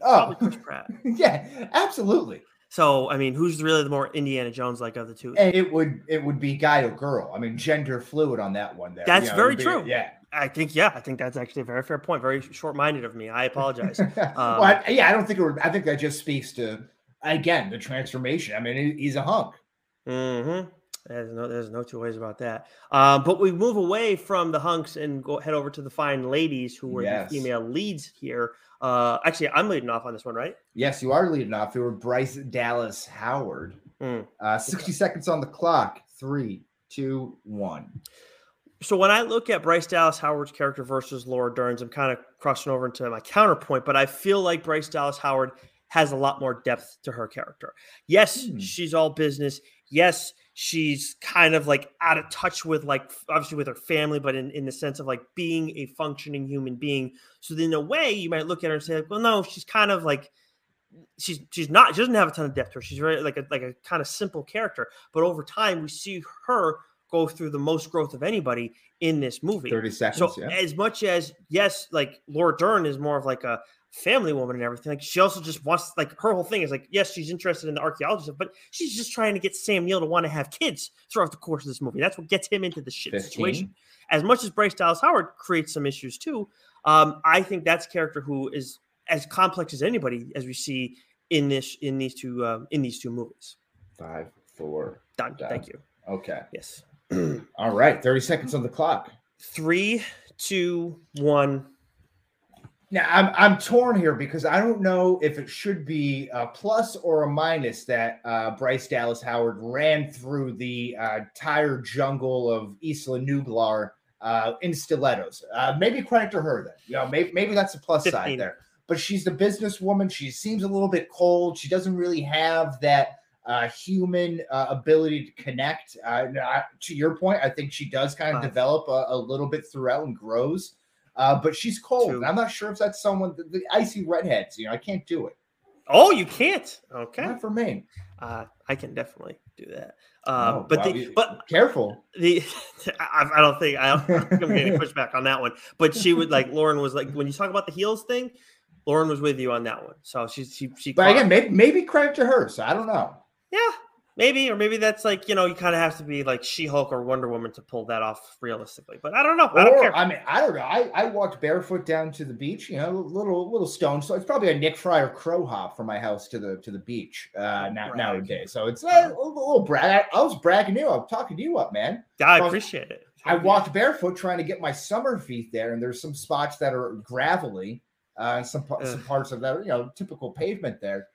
Oh, Probably Chris Pratt. yeah, absolutely. So, I mean, who's really the more Indiana Jones like of the two? And it would it would be guy or girl. I mean, gender fluid on that one. There, That's You know, very be- true. Yeah. I think, yeah, I think that's actually a very fair point. Very short minded of me. I apologize. Um, well, I, yeah, I don't think it would, I think that just speaks to again the transformation. I mean, he- he's a hunk. Mm-hmm. There's no, there's no two ways about that. Um, but we move away from the hunks and go head over to the fine ladies who were Yes. the female leads here. Uh, actually, I'm leading off on this one, right? Yes, you are leading off. It were Bryce Dallas Howard. Mm. Uh, 60 seconds on the clock. Three, two, one. So when I look at Bryce Dallas Howard's character versus Laura Dern's, I'm kind of crossing over into my counterpoint, but I feel like Bryce Dallas Howard has a lot more depth to her character. Yes, Hmm. she's all business. Yes, she's kind of like out of touch with like obviously with her family, but in, in the sense of like being a functioning human being. So in a way you might look at her and say, like, well, no, she's kind of like she's she's not she doesn't have a ton of depth to her. She's very like a like a kind of simple character. But over time we see her go through the most growth of anybody in this movie. 30 seconds. So yeah. as much as yes, like Laura Dern is more of like a family woman and everything. Like she also just wants like her whole thing is like, yes, she's interested in the archaeology stuff, but she's just trying to get Sam Neill to want to have kids throughout the course of this movie. That's what gets him into the shit 15. situation. As much as Bryce Dallas Howard creates some issues too, um, I think that's a character who is as complex as anybody as we see in this in these two um, in these two movies. Five, four, done. done. Thank you. Okay. Yes. All right. Thirty seconds on the clock. Three, two, one. Now I'm I'm torn here because I don't know if it should be a plus or a minus that uh, Bryce Dallas Howard ran through the uh, tire jungle of Isla Nublar uh, in stilettos. Uh, maybe credit to her then. You know, maybe maybe that's a plus 15. side there. But she's the businesswoman. She seems a little bit cold. She doesn't really have that uh, human uh, ability to connect. Uh, to your point, I think she does kind of develop a, a, little bit throughout and grows. Uh, but she's cold. I'm not sure if that's someone the, the, icy redheads. You know, I can't do it. Oh, you can't. Okay, not for me. Uh, I can definitely do that. Um, oh, but the, but careful. The I, I don't think I, I'm going to push back on that one. But she would like Lauren was like when you talk about the heels thing. Lauren was with you on that one, so she she she. But again, maybe maybe credit to her. So I don't know. Yeah, Maybe, or maybe that's like you know you kind of have to be like She Hulk or Wonder Woman to pull that off realistically. But I don't know. I don't care. I mean, I don't know. I, I walked barefoot down to the beach. You know, little little stone. So it's probably a Nick Fryer crow hop from my house to the to the beach uh, now, nowadays. So it's a, a little brag. I was bragging you. I'm talking to you up, man. I appreciate it. I walked barefoot trying to get my summer feet there, and there's some spots that are gravelly, uh, and some some parts of that, you know, typical pavement there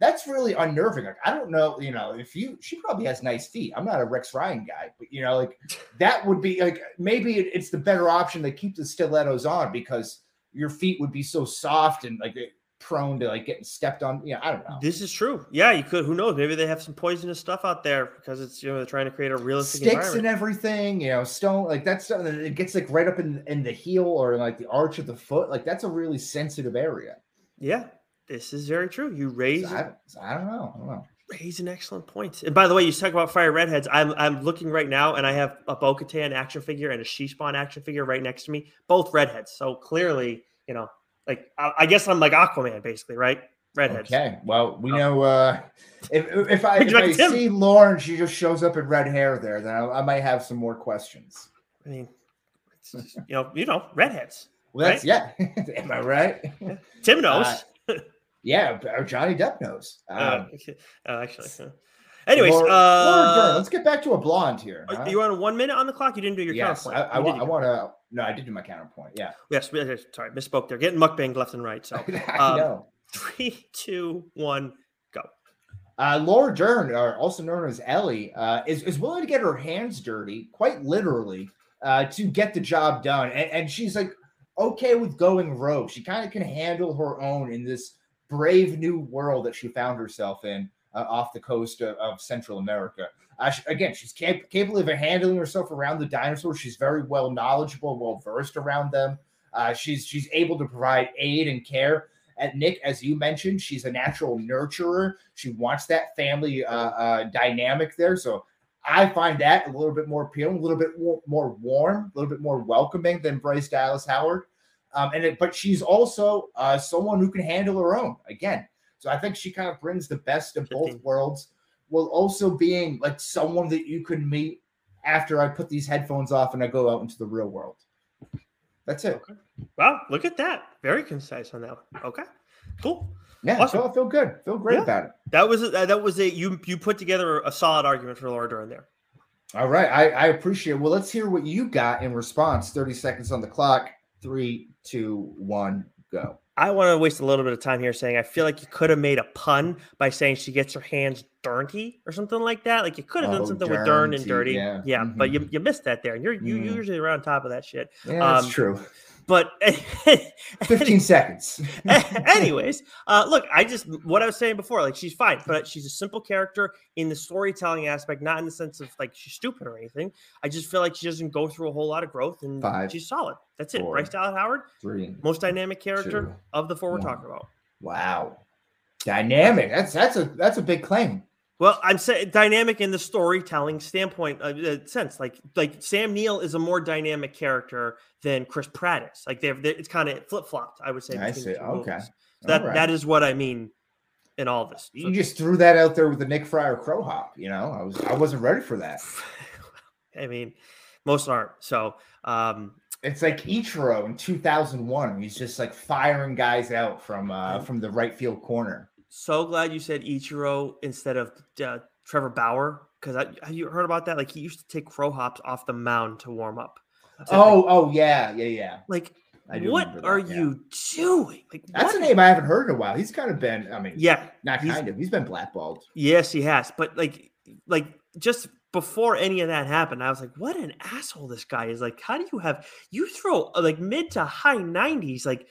that's really unnerving. Like, I don't know, you know, if you, she probably has nice feet. I'm not a Rex Ryan guy, but you know, like that would be like maybe it's the better option to keep the stilettos on because your feet would be so soft and like prone to like getting stepped on. Yeah, I don't know. This is true. Yeah, you could. Who knows? Maybe they have some poisonous stuff out there because it's you know they're trying to create a realistic sticks and everything. You know, stone like that's something that it gets like right up in in the heel or like the arch of the foot. Like that's a really sensitive area. Yeah, this is very true. You raise. I, I don't know. I don't know. Raise an excellent point. And by the way, you talk about fire redheads. I'm I'm looking right now, and I have a Bo-Katan action figure and a She-Spawn action figure right next to me, both redheads. So clearly, you know, like I, I guess I'm like Aquaman, basically, right? Redheads. Okay. Well, we oh. know uh if if I, if I see Lauren, she just shows up in red hair there, then I, I might have some more questions. I mean, just, you know, you know, redheads. Well, that's right? yeah. Am I right? Tim knows. Uh, yeah, Johnny Depp knows. Um, uh, actually. Anyways, uh, Laura let's get back to a blonde here. Huh? You on one minute on the clock? You didn't do your yes, counterpoint. I, I, want, I want to. No, I did do my counterpoint. Yeah. Yes. Sorry, misspoke there. Getting mukbang left and right. So I um, know. Three, two, one, go. Uh, Laura Dern, or also known as Ellie, uh, is, is willing to get her hands dirty, quite literally, uh, to get the job done. And, and she's like okay with going rogue. She kind of can handle her own in this brave new world that she found herself in uh, off the coast of, of Central America. Uh, she, again, she's cap- capable of handling herself around the dinosaurs. She's very well knowledgeable, well versed around them. Uh, she's she's able to provide aid and care. At Nick, as you mentioned, she's a natural nurturer. She wants that family uh, uh, dynamic there. So I find that a little bit more appealing, a little bit more warm, a little bit more welcoming than Bryce Dallas Howard. Um, and it, but she's also uh, someone who can handle her own again. So I think she kind of brings the best of both worlds, while also being like someone that you can meet after I put these headphones off and I go out into the real world. That's it. Okay. Wow, look at that. Very concise on that one. Okay, cool. Yeah, awesome. I feel good. Feel great yeah. about it. That was a, that was a you you put together a solid argument for Laura Dern there. All right, I, I appreciate. It. Well, let's hear what you got in response. Thirty seconds on the clock three, two, one, go. I want to waste a little bit of time here saying I feel like you could have made a pun by saying she gets her hands dirty or something like that. Like you could have oh, done something with dirty and dirty. Yeah, yeah mm-hmm. but you, you missed that there. And you're you mm. usually around top of that shit. Yeah, that's um, true. But 15 seconds. anyways, uh, look, I just what I was saying before, like she's fine, but she's a simple character in the storytelling aspect, not in the sense of like she's stupid or anything. I just feel like she doesn't go through a whole lot of growth and Five, she's solid. That's it. Bryce Dallas Howard, three, most dynamic character two, of the four we're talking about. Wow. Dynamic. That's that's a that's a big claim. Well, I'm saying dynamic in the storytelling standpoint, uh, sense like like Sam Neill is a more dynamic character than Chris Pratt is. Like they're, they're it's kind of flip flopped. I would say. I see. Okay, so that right. that is what I mean in all this. So, you just threw that out there with the Nick Fryer crow hop. You know, I was I wasn't ready for that. I mean, most aren't. So um, it's like Ichiro in 2001. He's just like firing guys out from uh, from the right field corner so glad you said Ichiro instead of uh, Trevor Bauer because I have you heard about that? Like he used to take crow hops off the mound to warm up. oh, oh yeah, yeah, yeah. Like what are yeah. you doing? Like that's what? a name I haven't heard in a while. He's kind of been, I mean, yeah, not kind of. He's been blackballed. Yes, he has. But like, like just before any of that happened, I was like, what an asshole this guy is. Like, how do you have you throw like mid to high nineties? Like,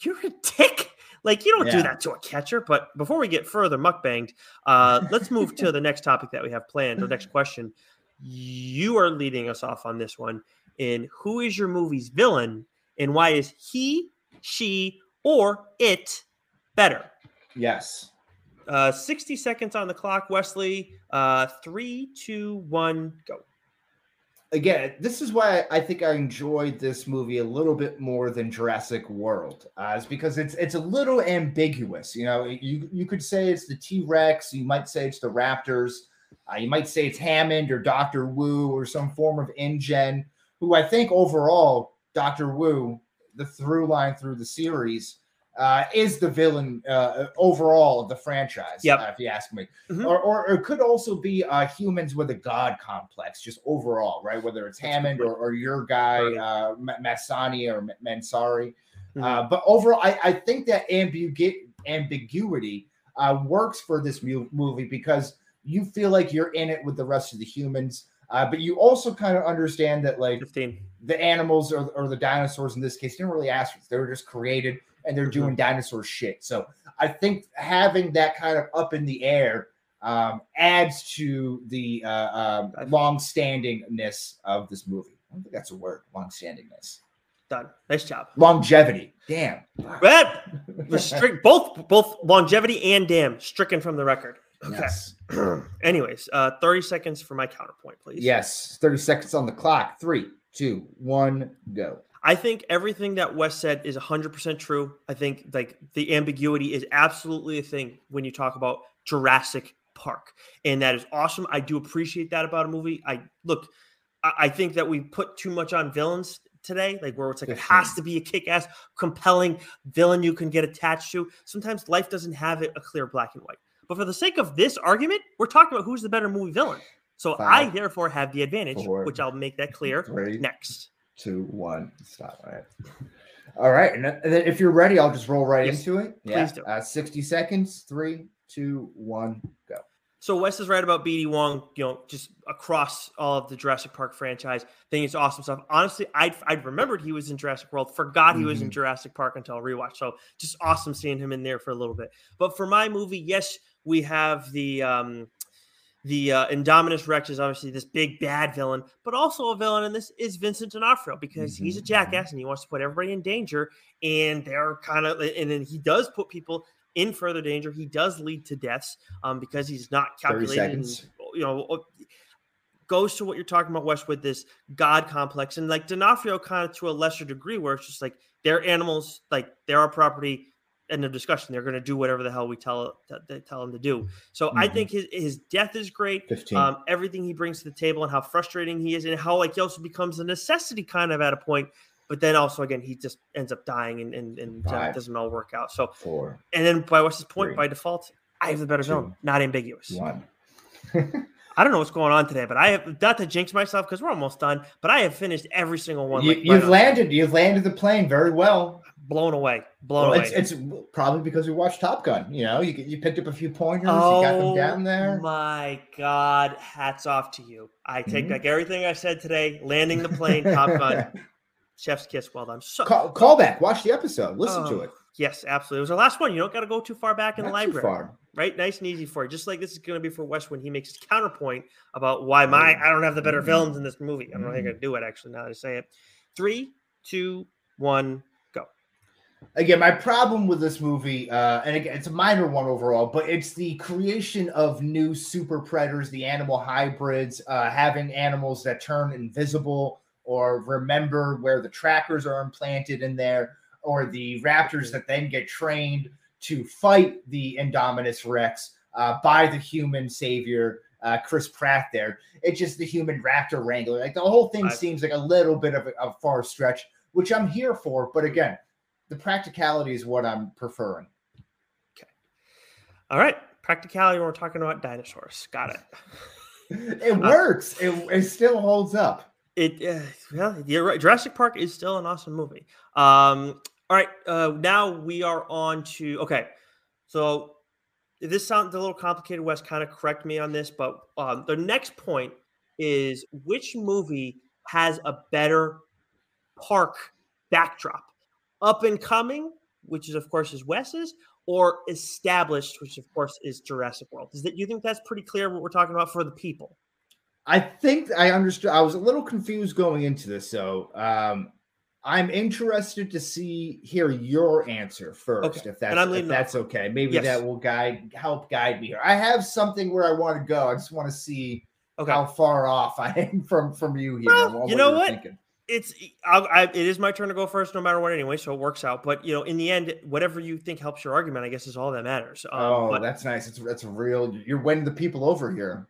you're a dick. Like you don't yeah. do that to a catcher. But before we get further mukbanged, uh, let's move to the next topic that we have planned. The next question. You are leading us off on this one. In who is your movie's villain, and why is he, she, or it better? Yes. Uh, 60 seconds on the clock, Wesley. Uh, three, two, one, go again, this is why I think I enjoyed this movie a little bit more than Jurassic World, uh, is because it's it's a little ambiguous. You know, you you could say it's the T Rex, you might say it's the Raptors, uh, you might say it's Hammond or Doctor Wu or some form of InGen. Who I think overall, Doctor Wu, the through line through the series uh, is the villain uh, overall of the franchise. Yep. Uh, if you ask me, mm-hmm. or, or, or, it could also be uh, humans with a god complex, just overall, right? Whether it's Hammond or, or your guy uh, Masani or Mansari. Mm-hmm. Uh, but overall, I, I think that ambigu- ambiguity uh, works for this mu- movie because you feel like you're in it with the rest of the humans. Uh, but you also kind of understand that, like, 15. the animals or, or the dinosaurs in this case didn't really ask. They were just created and they're mm-hmm. doing dinosaur shit. So I think having that kind of up in the air um, adds to the uh, um, long-standingness of this movie. I don't think that's a word, long-standingness. Done. Nice job. Longevity. Damn. But restrict both both longevity and damn stricken from the record. Okay. Yes. Anyways, uh, 30 seconds for my counterpoint, please. Yes. 30 seconds on the clock. Three, two, one, go. I think everything that Wes said is 100% true. I think like the ambiguity is absolutely a thing when you talk about Jurassic Park. And that is awesome. I do appreciate that about a movie. I look, I, I think that we put too much on villains today, like where it's like it has to be a kick-ass, compelling villain you can get attached to. Sometimes life doesn't have it a clear black and white. But for the sake of this argument, we're talking about who's the better movie villain. So Five, I therefore have the advantage, four, which I'll make that clear three, next two, one. Stop. All right. All right. And then if you're ready, I'll just roll right yes. into it. Yeah. Please do. Uh, 60 seconds. Three, two, one, go. So Wes is right about BD Wong, you know, just across all of the Jurassic Park franchise. think it's awesome stuff. Honestly, I'd, I'd remembered he was in Jurassic World, forgot he mm-hmm. was in mm-hmm. Jurassic Park until rewatch. So just awesome seeing him in there for a little bit. But for my movie, yes, we have the um, the uh, Indominus Rex is obviously this big bad villain, but also a villain, and this is Vincent D'Onofrio because mm-hmm. he's a mm-hmm. jackass and he wants to put everybody in danger. And they're kind of, and then he does put people in further danger. He does lead to deaths um, because he's not calculating. You know, goes to what you're talking about, Wes, with this God complex, and like D'Onofrio, kind of to a lesser degree, where it's just like they're animals, like they're our property end of discussion. They're going to do whatever the hell we tell they tell them to do. So mm-hmm. I think his his death is great. Um, everything he brings to the table and how frustrating he is, and how like he also becomes a necessity kind of at a point. But then also again, he just ends up dying and and, and uh, doesn't all work out. So four. And then by what's his point? Three, by default, I have the better two, villain, not ambiguous. One. I don't know what's going on today, but I have not to jinx myself because we're almost done. But I have finished every single one. You, have landed. You've landed the plane very well blown away. Blown well, away. It's, it's, probably because we watched Top Gun. You know, you you picked up a few pointers. Oh, you got them down oh there. My God, hats off to you. I take mm-hmm. back everything I said today. Landing the plane, Top Gun, Chef's kiss. Well done. So call, call back. Watch the episode. Listen to oh, it. Yes, absolutely. It was the last one. You don't got to go too far back in Not the library. Right, nice and easy for you. Just like this is going to be for Wes when he makes his counterpoint about why my I don't have the better mm-hmm. villains in this movie. I don't know how you're going to do it. Actually, now that I say it, three, two, one again, my problem with this movie, uh, and again, it's a minor one overall, but it's the creation of new super predators, the animal hybrids, uh, having animals that turn invisible or remember where the trackers are implanted in there, or the raptors that then get trained to fight the Indominus Rex uh, by the human savior. Uh, Chris Pratt there. It's just the human raptor wrangler. Like the whole thing I- seems like a little bit of a, a far stretch, which I'm here for. But again, the practicality is what I'm preferring. Okay. All right, practicality. When we're talking about dinosaurs, got it. It works. It, it still holds up. It uh, well, you're right. Jurassic Park is still an awesome movie. Um, all right, uh, now we are on to okay. So if this sounds a little complicated, Wes. Kind of correct me on this, but um, the next point is which movie has a better park backdrop, up and coming, which is of course is Wes's, or established, which of course is Jurassic World. Is that you think that's pretty clear what we're talking about for the people? I think I understood. I was a little confused going into this, so um, I'm interested to see hear your answer first, Okay, if that's if that's okay. Maybe Yes. that will guide help guide me here. I have something where I want to go. I just want to see Okay. how far off I am from from you here. Well, you know what? thinking. It's I'll, I, it is my turn to go first no matter what anyway so it works out but you know in the end whatever you think helps your argument i guess is all that matters um, oh, but that's nice. It's that's real. You're winning the people over here.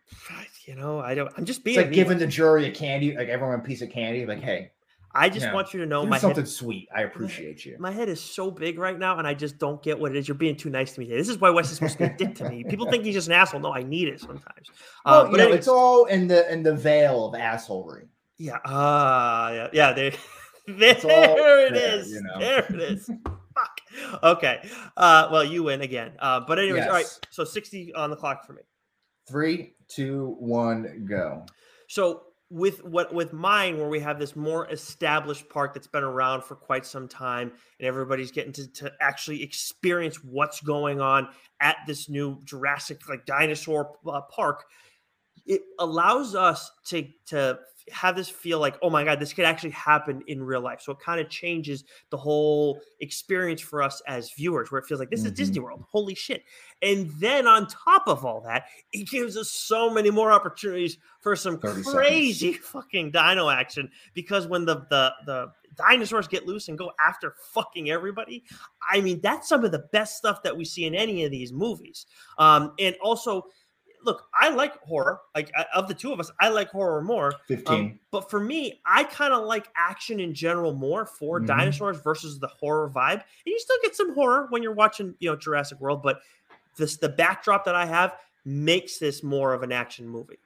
you know i don't i'm just It's being like giving the jury a candy, like everyone a piece of candy. Like, hey, i just want you to know my something head, sweet. I appreciate you. my head is so big right now and i just don't get what it is you're being too nice to me today. this is why wes is supposed to be a dick to me people think he's just an asshole no i need it sometimes Well, uh, you but know, anyways, it's all in the in the veil of assholery. Yeah uh yeah yeah there there all it there, is you know. there it is Fuck. okay uh well you win again uh but anyways all right so 60 on the clock for me Three, two, one, go. So with what with mine, where we have this more established park that's been around for quite some time, and everybody's getting to, to actually experience what's going on at this new Jurassic like dinosaur uh, park, it allows us to to have this feel like oh my god this could actually happen in real life so it kind of changes the whole experience for us as viewers where it feels like this is Mhm. disney world holy shit and then on top of all that it gives us so many more opportunities for some 30 seconds. crazy fucking dino action because when the the the dinosaurs get loose and go after fucking everybody i mean that's some of the best stuff that we see in any of these movies um and also look i like horror like of the two of us i like horror more 15. um, but for me, I kind of like action in general more for Mhm. dinosaurs versus the horror vibe. And you still get some horror when you're watching, you know, Jurassic World, but this the backdrop that I have makes this more of an action movie.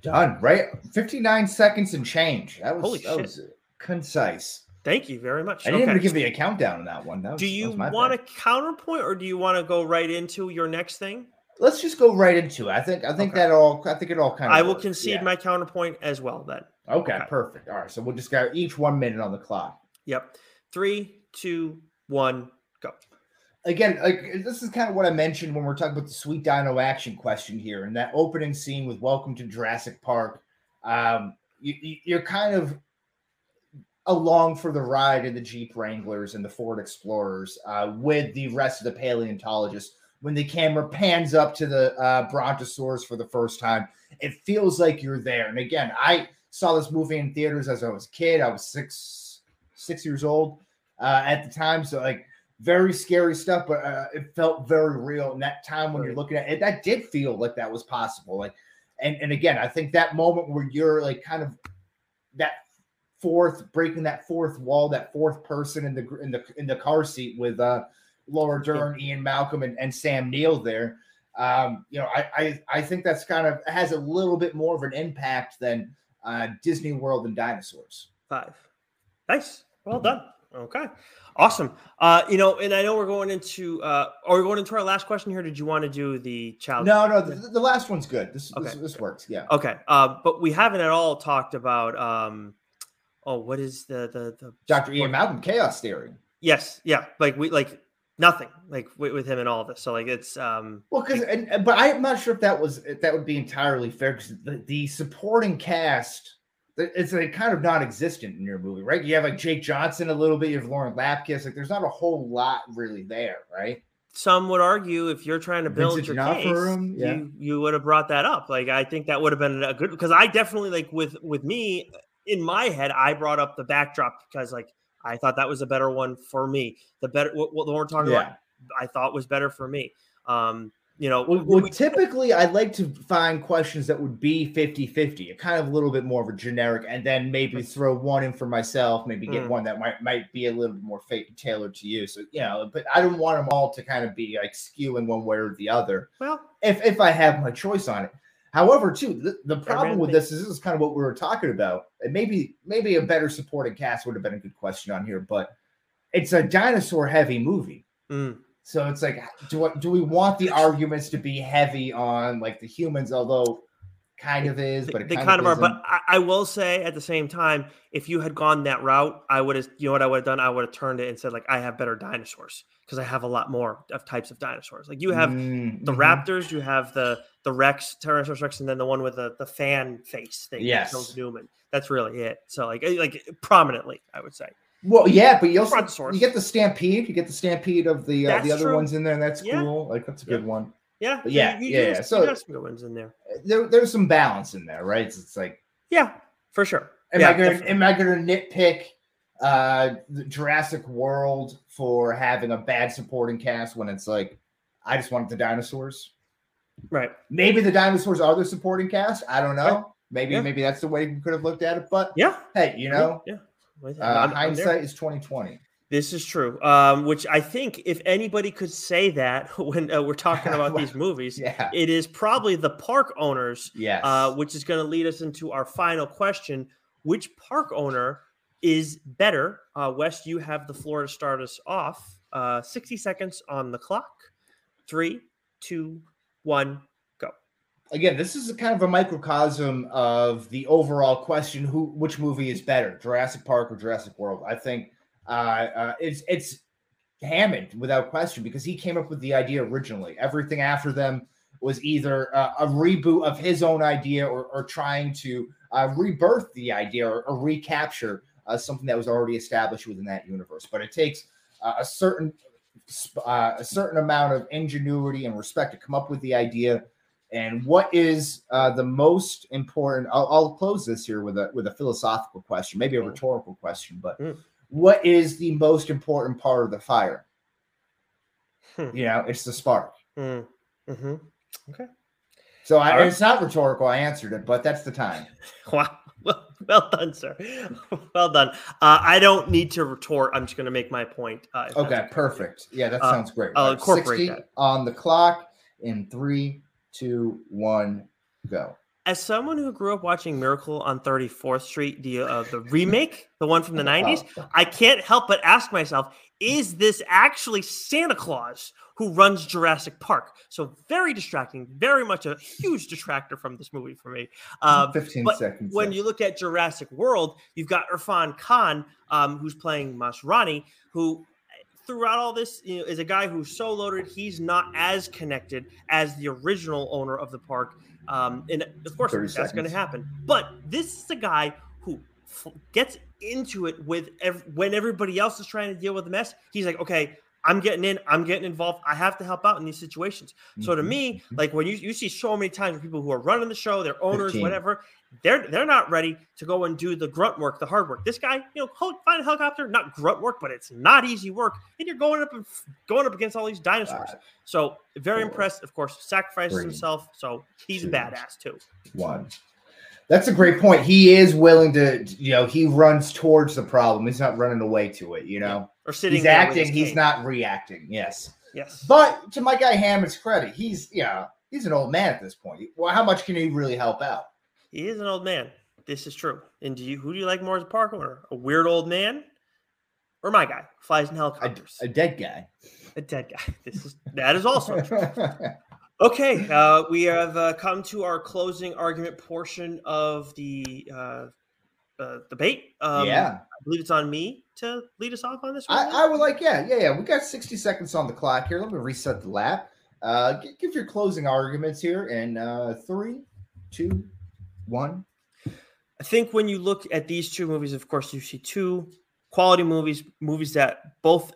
Done. Right. 59 seconds and change. That was, Holy that shit. was concise. Thank you very much. I didn't Okay. even give you a countdown on that one. That was, do you want a counterpoint or do you want to go right into your next thing? Let's just go right into it. I think I think Okay. that all I think it all kind of I will works. concede Yeah. my counterpoint as well then. Okay, okay. perfect. All right. So we'll just got each one minute on the clock. Yep. Three, two, one, go. again, like this is kind of what I mentioned when we're talking about the sweet dino action question here, and that opening scene with "Welcome to Jurassic Park." Um, you, you're kind of along for the ride in the Jeep Wranglers and the Ford Explorers uh, with the rest of the paleontologists. When the camera pans up to the uh, Brontosaurus for the first time, it feels like you're there. And again, I saw this movie in theaters as I was a kid. I was six six years old uh, at the time, so like very scary stuff, but uh, it felt very real. And that time when you're looking at it, that did feel like that was possible. Like, and and again, I think that moment where you're like kind of that fourth breaking that fourth wall, that fourth person in the in the in the car seat with uh Laura Dern, Ian Malcolm, and, and Sam Neill there. Um, you know, I, I I think that's kind of has a little bit more of an impact than uh, Disney World and dinosaurs. Five. Nice. Well done. Okay. Awesome. Uh, you know, and I know we're going into uh are we going into our last question here? Did you want to do the challenge? No, no, the, the last one's good. This this, this works. Yeah. Okay. Uh, but we haven't at all talked about um oh what is the the the Dr. Ian Malcolm, Chaos Theory. Yes, yeah. Like we like nothing like with, with him and all of this. So like it's um Well, because but I'm not sure if that was if that would be entirely fair because the, the supporting cast it's like kind of non-existent in your movie, right? You have like Jake Johnson a little bit, you have Lauren Lapkus, like there's not a whole lot really there, right? Some would argue if you're trying to build Vincent your case, yeah. you you would have brought that up. Like I think that would have been a good because I definitely like with with me in my head, I brought up the backdrop because like I thought that was a better one for me. The better what, what the one we're talking Yeah. about, I thought was better for me. Um, you know, Well, well, we- typically, I'd like to find questions that would be 50 50, kind of a little bit more of a generic, and then maybe throw one in for myself, maybe get Mm. one that might might be a little bit more fa- tailored to you. So, you know, but I don't want them all to kind of be like skewing one way or the other well, if, if I have my choice on it. However, too, the, the problem with this is this is kind of what we were talking about. And maybe maybe a better supporting cast would have been a good question on here, but it's a dinosaur heavy movie. mm, So it's like, do what do we want the arguments to be heavy on like the humans? Although kind of is, but it they kind, kind of are. But I, I will say at the same time, if you had gone that route, I would have. You know what I would have done? I would have turned it and said like, I have better dinosaurs because I have a lot more of types of dinosaurs. Like you have Mm, the mhm. Raptors, you have the the Rex, Tyrannosaurus Rex, and then the one with the the fan face thing. that Yes. kills Newman. That's really it. So like eh, like prominently, I would say. Well, yeah, but you also you get the stampede, you get the stampede of the uh, the other true. ones in there, and that's Yeah. cool. Like that's a Yeah. good one. Yeah, But yeah, you, you yeah. So- some good ones in there. There, there's some balance in there, right? It's, it's like, Yeah, for sure. am Yeah, I gonna definitely. am I gonna nitpick uh the Jurassic World for having a bad supporting cast when it's like I just wanted the dinosaurs? Right. Maybe the dinosaurs are the supporting cast. I don't know. Right. Maybe Yeah. maybe that's the way we could have looked at it. But Yeah. hey, you know, Yeah. yeah. uh, I'm- I'm hindsight is twenty twenty. This is true. Um, which I think if anybody could say that when uh, we're talking about these movies, Yeah. it is probably the park owners, Yes. uh, which is going to lead us into our final question. Which park owner is better? Uh, Wes, you have the floor to start us off. Uh, 60 seconds on the clock. Three, two, one, go. Again, this is a kind of a microcosm of the overall question: who, which movie is better, Jurassic Park or Jurassic World? I think uh, uh, it's it's Hammond without question because he came up with the idea originally. Everything after them was either uh, a reboot of his own idea or, or trying to uh, rebirth the idea or, or recapture uh, something that was already established within that universe. But it takes uh, a certain uh, a certain amount of ingenuity and respect to come up with the idea. And what is uh, the most important? I'll, I'll close this here with a with a philosophical question, maybe a Mm. rhetorical question, but Mm. what is the most important part of the fire? Hmm. You know, it's the spark. Mm, hmm So I, right. it's not rhetorical. I answered it, but that's the time. Wow. Well, done, sir. Well done. Uh, I don't need to retort. I'm just going to make my point. Uh, Okay, perfect. Yeah, that Uh, sounds great. I'll Right, incorporate that. on the clock in three, two, one, go. As someone who grew up watching Miracle on 34th Street, the uh, the remake, the one from the 90s, Oh, I can't help but ask myself, is this actually Santa Claus who runs Jurassic Park? So very distracting, very much a huge detractor from this movie for me. Uh, 15 but seconds. when you look at Jurassic World, you've got Irrfan Khan, um, who's playing Masrani, who throughout all this you know, is a guy who's so loaded, he's not as connected as the original owner of the park. Um, and of course, that's going to happen. But this is a guy who f- gets into it with ev- when everybody else is trying to deal with the mess. He's like, okay. I'm getting in. I'm getting involved. I have to help out in these situations. So to Mhm, me, like when you, you see so many times people who are running the show, their owners, 15. whatever, they're they're not ready to go and do the grunt work, the hard work. This guy, you know, find a helicopter, not grunt work, but it's not easy work, and you're going up and going up against all these dinosaurs. Five, So very four, impressed. Of course, sacrifices three, himself, so he's a badass too. one. That's a great point. He is willing to, you know, he runs towards the problem. He's not running away to it, you know. Or sitting He's acting, he's cane. not reacting. Yes. Yes, But to my guy Hammond's credit, he's yeah, he's an old man at this point. Well, how much can he really help out? he is an old man. This is true. And do you who do you like more as a park owner? A weird old man, or my guy flies in A, helicopters? a dead guy. a dead guy. This is that is also true. Okay, uh, we have uh, come to our closing argument portion of the uh, uh, debate. Um, yeah. I believe it's on me to lead us off on this one. I, I would like, yeah, yeah, yeah. We got 60 seconds on the clock here. Let me reset the lap. Uh, gi- give your closing arguments here in uh, three, two, one, I think when you look at these two movies, of course, you see two quality movies, movies that both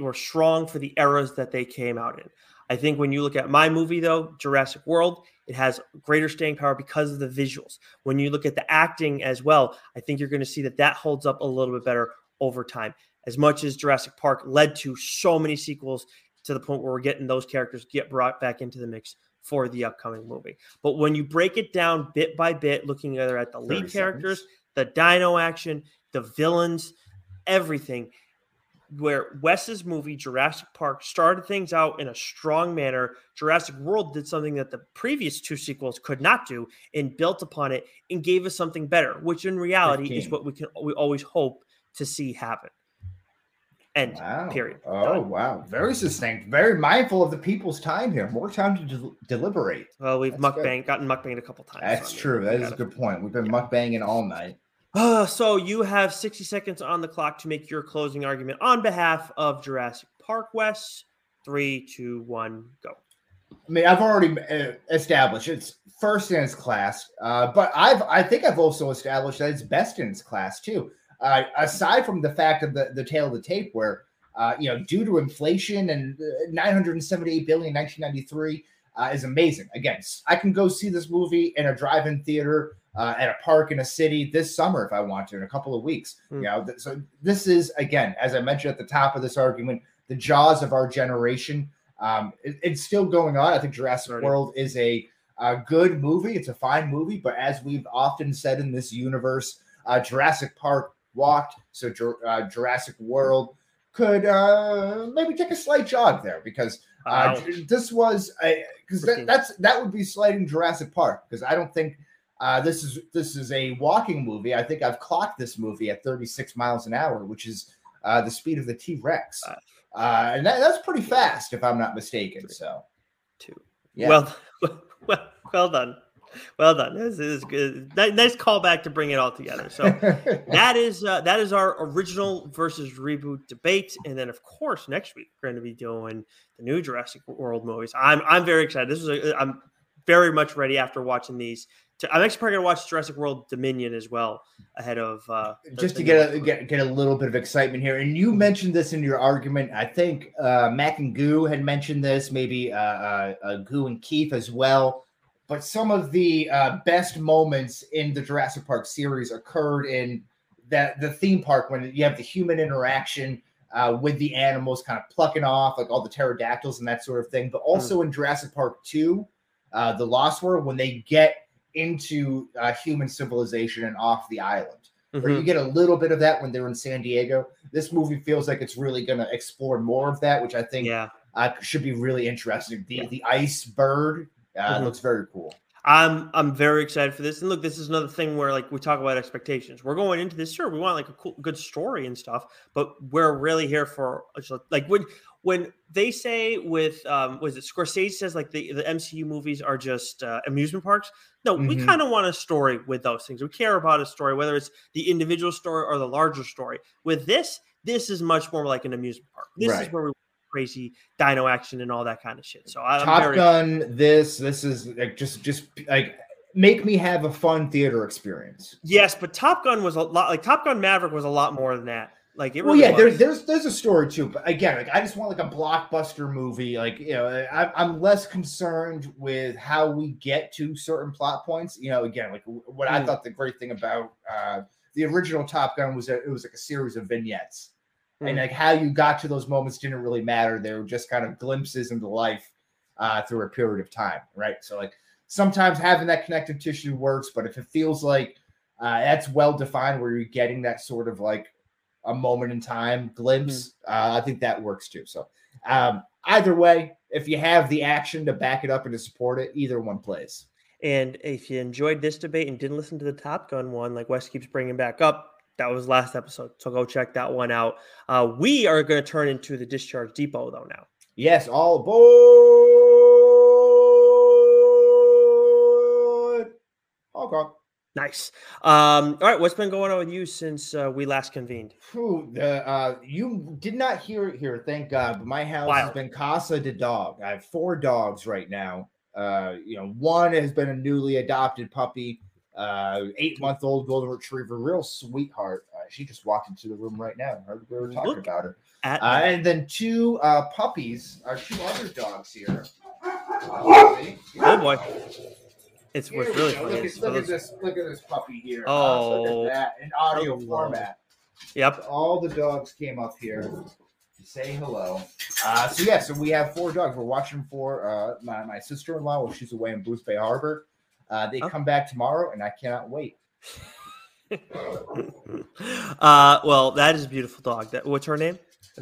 were strong for the eras that they came out in. I think when you look at my movie, though, Jurassic World, it has greater staying power because of the visuals. When you look at the acting as well, I think you're going to see that that holds up a little bit better over time. As much as Jurassic Park led to so many sequels to the point where we're getting those characters get brought back into the mix for the upcoming movie. But when you break it down bit by bit, looking either at the lead characters, the dino action, the villains, everything, where Wes's movie Jurassic Park started things out in a strong manner. Jurassic World did something that the previous two sequels could not do and built upon it and gave us something better, which in reality 15. is what we can we always hope to see happen. And wow. period. Oh Done. wow, very succinct, very mindful of the people's time here. More time to de- deliberate. Well, we've mukbang gotten mukbanged a couple times. That's so true. That is a good point. We've been yeah. mukbanging all night. Uh, so you have 60 seconds on the clock to make your closing argument on behalf of Jurassic Park Wes. Three, two, one, go. I mean, I've already uh, established it's first in its class, uh, but I've I think I've also established that it's best in its class too. Uh, aside from the fact of the the tail of the tape, where uh, you know, due to inflation and uh, 978 billion in 1993 uh, is amazing. Again, I can go see this movie in a drive-in theater uh, at a park in a city this summer if I want to in a couple of weeks. Mm. You know, th- so this is again, as I mentioned at the top of this argument, the jaws of our generation. Um, it, it's still going on. I think Jurassic. World is a, a, good movie. It's a fine movie, but as we've often said in this universe, uh, Jurassic Park walked, so uh, Jurassic World could uh, maybe take a slight jog there because uh, this was a because that, that's that would be slighting Jurassic Park because I don't think uh, this is this is a walking movie. I think I've clocked this movie at 36 miles an hour, which is uh, the speed of the T Rex, uh, and that, that's pretty fast if I'm not mistaken. So, two, yeah. Well, well, well done. Well done. This is good. Nice callback to bring it all together. So that is uh, that is our original versus reboot debate, and then of course next week we're going to be doing the new Jurassic World movies. I'm I'm very excited. This is a, I'm very much ready after watching these. I'm actually probably going to watch Jurassic World Dominion as well ahead of uh, just to get a get, get a little bit of excitement here. And you mentioned this in your argument. I think uh, Mac and Goo had mentioned this, maybe uh, uh, uh Goo and Keith as well but some of the uh, best moments in the Jurassic Park series occurred in that the theme park when you have the human interaction uh, with the animals, kind of plucking off like all the pterodactyls and that sort of thing. But also mm. in Jurassic Park Two, uh, the Lost World, when they get into uh, human civilization and off the island. Mm-hmm. Where you get a little bit of that when they're in San Diego. This movie feels like it's really going to explore more of that, which I think yeah. Uh, should be really interesting. The yeah. the ice bird uh, mm-hmm. Looks very cool. I'm I'm very excited for this. And look, this is another thing where like we talk about expectations. We're going into this sure we want like a cool, good story and stuff, but we're really here for like when when they say with um was it Scorsese says like the the MCU movies are just uh, amusement parks. No, mm-hmm. we kind of want a story with those things. We care about a story, whether it's the individual story or the larger story. With this, this is much more like an amusement park. This right. is where we crazy dino action and all that kind of shit. So I'm Top very- Gun, this this is like just just like make me have a fun theater experience. Yes, but Top Gun was a lot like Top Gun Maverick was a lot more than that. Like it really well, yeah, there's there's there's a story too, but again, like I just want like a blockbuster movie. Like you know, I, I'm less concerned with how we get to certain plot points. You know, again, like what mm. I thought the great thing about uh, the original Top Gun was that it was like a series of vignettes mm. and like how you got to those moments didn't really matter. They were just kind of glimpses into life uh, through a period of time, right? So like sometimes having that connective tissue works, but if it feels like uh, that's well defined, where you're getting that sort of like a moment in time glimpse, mm. uh, I think that works too. So um, either way, if you have the action to back it up and to support it, either one plays. And if you enjoyed this debate and didn't listen to the Top Gun one, like Wes keeps bringing back up, that was last episode. So go check that one out. Uh, we are going to turn into the Discharge Depot, though, now. Yes, all aboard. Okay. Nice. Um, all right, what's been going on with you since uh, we last convened? Whew, the, uh, you did not hear it here, thank God. But my house Wild. has been casa de dog. I have four dogs right now. Uh, you know, one has been a newly adopted puppy uh, eight month old golden retriever, real sweetheart. Uh, she just walked into the room right now. We were talking Look about her. Uh, and then two uh, puppies, our two other dogs here. Uh, oh boy, it's Here what's really go. funny. Look, at, look at this! Look at this puppy here. Uh, Oh. look at that in audio Hello. format. Yep. All the dogs came up here to say hello. Uh, so yeah, so we have four dogs. We're watching for uh, my my sister in law while she's away in Boothbay Harbor. Uh, they Oh. come back tomorrow, and I cannot wait. uh, well, that is a beautiful dog. That what's her name?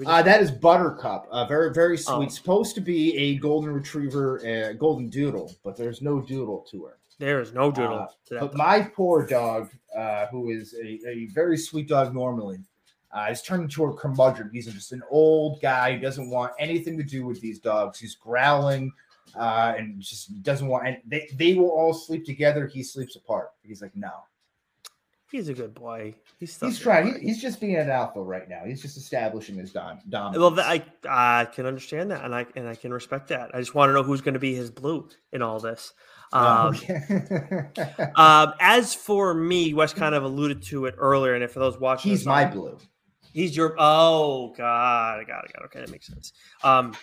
Uh, that is Buttercup. Uh, very very sweet. Oh. Supposed to be a golden retriever, uh, golden doodle, but there's no doodle to her. there is no doodle uh, to that. But my poor dog, uh, who is a, a very sweet dog normally, uh, is turned into a curmudgeon. He's just an old guy who doesn't want anything to do with these dogs. He's growling uh, and just doesn't want. And they they will all sleep together. He sleeps apart. He's like, no. He's a good boy. He's still He's trying. He, he's just being an alpha right now. He's just establishing his dom- dominance. Well, I I can understand that, and I and I can respect that. I just want to know who's going to be his blue in all this. Oh, Um, okay. um, as for me, Wes kind of alluded to it earlier, and if for those watching, he's my blue. He's your oh god, I got it, got it. Okay, that makes sense. Um,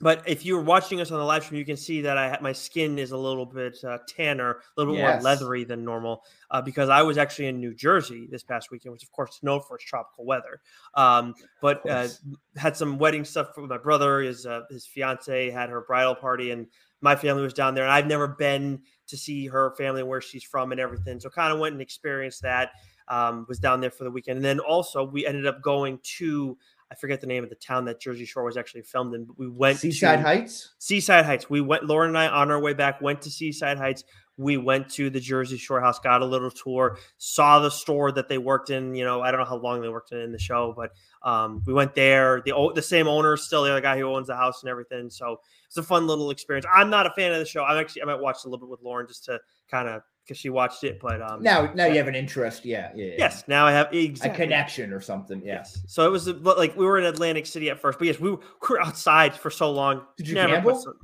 but if you're watching us on the live stream, you can see that I my skin is a little bit uh, tanner, a little bit Yes. more leathery than normal, uh, because I was actually in New Jersey this past weekend, which of course is known for its tropical weather. Um, but uh, had some wedding stuff for my brother. His uh, his fiance had her bridal party, and my family was down there. And I've never been to see her family where she's from and everything, so kind of went and experienced that. Um, was down there for the weekend, and then also we ended up going to I forget the name of the town that Jersey Shore was actually filmed in. But we went Seaside to Heights. Seaside Heights. We went, Lauren and I, on our way back, went to Seaside Heights. We went to the Jersey Shore house, got a little tour, saw the store that they worked in. You know, I don't know how long they worked in, in the show, but um, we went there. The the same owner is still there, the guy who owns the house and everything. So it's a fun little experience. I'm not a fan of the show. I'm actually I might watch a little bit with Lauren just to kind of because she watched it. But um, Now, now you have an interest. Yeah, yeah. yeah. yes, now I have a connection or something. Yeah. Yes. So it was uh, like we were in Atlantic City at first, but yes, we were, outside for so long. Did you Never gamble? some-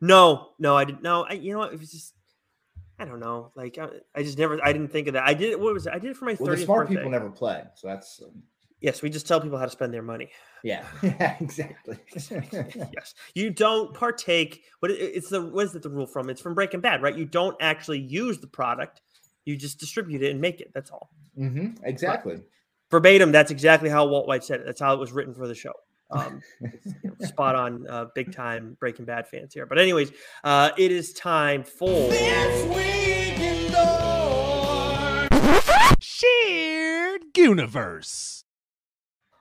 no, no, I didn't. No, I, you know what? It was just, I don't know. Like I, I just never, I didn't think of that. I did. What was it? I did it for my Well, the smart birthday. people never play, so that's um, Yes, we just tell people how to spend their money. yeah, yeah, exactly. yes, you don't partake. What it's the what is it the rule from? It's from Breaking Bad, right? You don't actually use the product. You just distribute it and make it. That's all. hmm exactly. verbatim that's exactly how walt white said it that's how it was written for the show um, you know, spot on uh, big time breaking bad fans here but anyways uh, it is time for Shared Universe.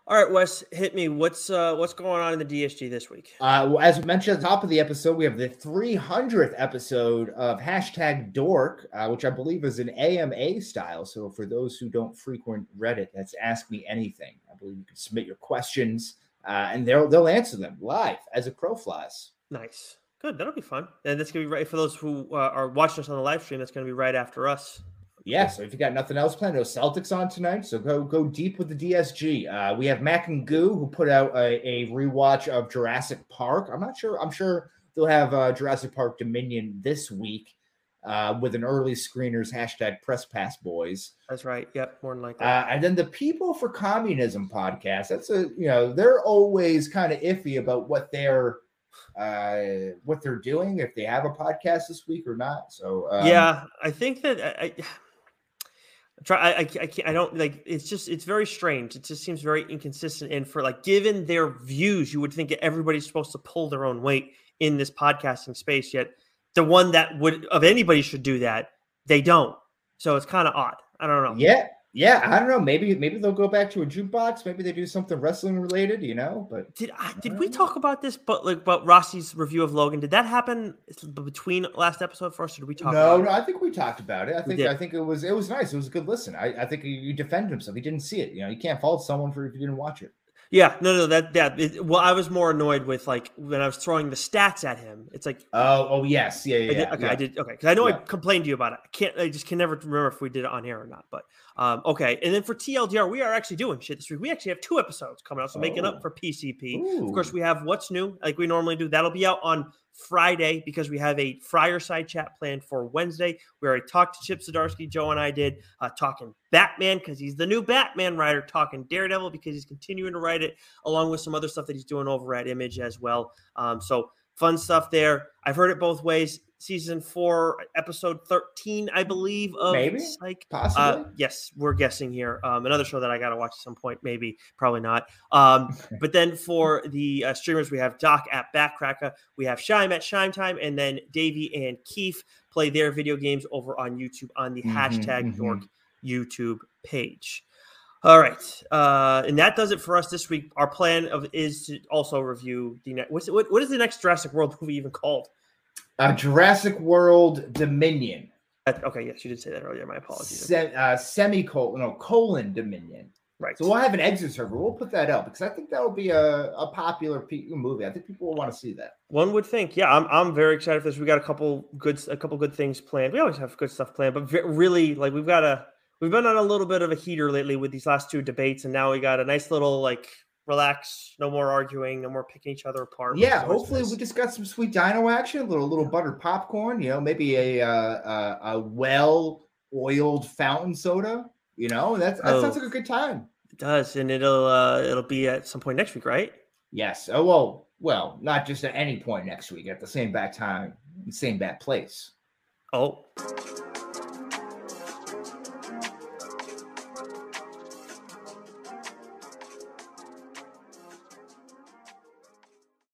All right wes hit me what's uh, what's going on in the dsg this week Uh, well, as we mentioned at the top of the episode, we have the 300th episode of hashtag Dork, uh, which I believe is an AMA style. So for those who don't frequent Reddit, that's Ask Me Anything. I believe you can submit your questions, uh, and they'll they'll answer them live as a crow flies. nice good that'll be fun and that's gonna be right for those who uh, are watching us on the live stream that's gonna be right after us Yeah, so if you got nothing else planned, no Celtics on tonight, so go go deep with the DSG. Uh, we have Mac and Goo who put out a, a rewatch of Jurassic Park. I'm not sure. I'm sure they'll have uh, Jurassic Park Dominion this week uh, with an early screeners hashtag Press Pass Boys. that's right yep more than likely Uh, and then the People for Communism podcast. That's a you know they're always kind of iffy about what they're uh what they're doing if they have a podcast this week or not. So um, yeah i think that i, try I, I, can't i don't like it's just it's very strange. It just seems very inconsistent. And for like given their views you would think everybody's supposed to pull their own weight in this podcasting space yet the one that would of anybody should do that they don't. So it's kind of odd. I don't know. Yeah, yeah. I don't know. Maybe maybe they'll go back to a jukebox. Maybe they do something wrestling related. You know, but did I, did we talk about this but like about rossi's review of logan did that happen between last episode first or did we talk no, no. it? I think we talked about it. I think. I think it was it was nice. It was a good listen. I, I think you defended himself. He didn't see it. You know, you can't fault someone for if you didn't watch it. Yeah no no that that it, well i was more annoyed with like when i was throwing the stats at him it's like Oh, oh yes, yeah, yeah. I did, okay, yeah. I did. Okay, because I know Yeah. I complained to you about it. I can't. I just can never remember if we did it on air or not. But um, okay. And then for TLDR, we are actually doing shit this week. We actually have two episodes coming out, so making Oh. up for PCP. Of course, we have what's new, like we normally do. That'll be out on Friday because we have a Friarside chat planned for Wednesday. We already talked to Chip Zdarsky. Joe and I did uh, talking Batman because he's the new Batman writer, talking Daredevil because he's continuing to write it, along with some other stuff that he's doing over at Image as well. Um, so fun stuff there. I've heard it both ways season four, episode 13, I believe, of Maybe, Psych. possibly. Uh, yes, we're guessing here. Um, another show that I got to watch at some point, maybe, probably not. Um, but then for the uh, streamers, we have Doc at Backcracker, we have Shime at Shime Time, and then Davey and Keith play their video games over on YouTube on the Mhm, hashtag mhm. Dork YouTube page. All right, uh, and that does it for us this week. Our plan of is to also review the next. What's what, what is the next Jurassic World movie even called? Uh, Jurassic World Dominion. Uh, okay, yes, you did say that earlier. My apologies. Se- uh, semicolon, no, colon Dominion. right. So we'll have an exit server. We'll put that up because I think that will be a, a popular pe- movie. I think people will want to see that. One would think, yeah, I'm, I'm very excited for this. We got a couple good a couple good things planned. We always have good stuff planned, but really, like we've got a we've been on a little bit of a heater lately with these last two debates, and now we got a nice little like relax, no more arguing, no more picking each other apart. Yeah, hopefully nice. we just got some sweet dino action, a little little buttered popcorn. You know, maybe a uh, uh, a well oiled fountain soda. You know, that's that sounds Oh. like a good time. it does, and it'll uh it'll be at some point next week, right? Yes. Oh well, well, not just at any point next week, at the same bad time, same bad place. Oh,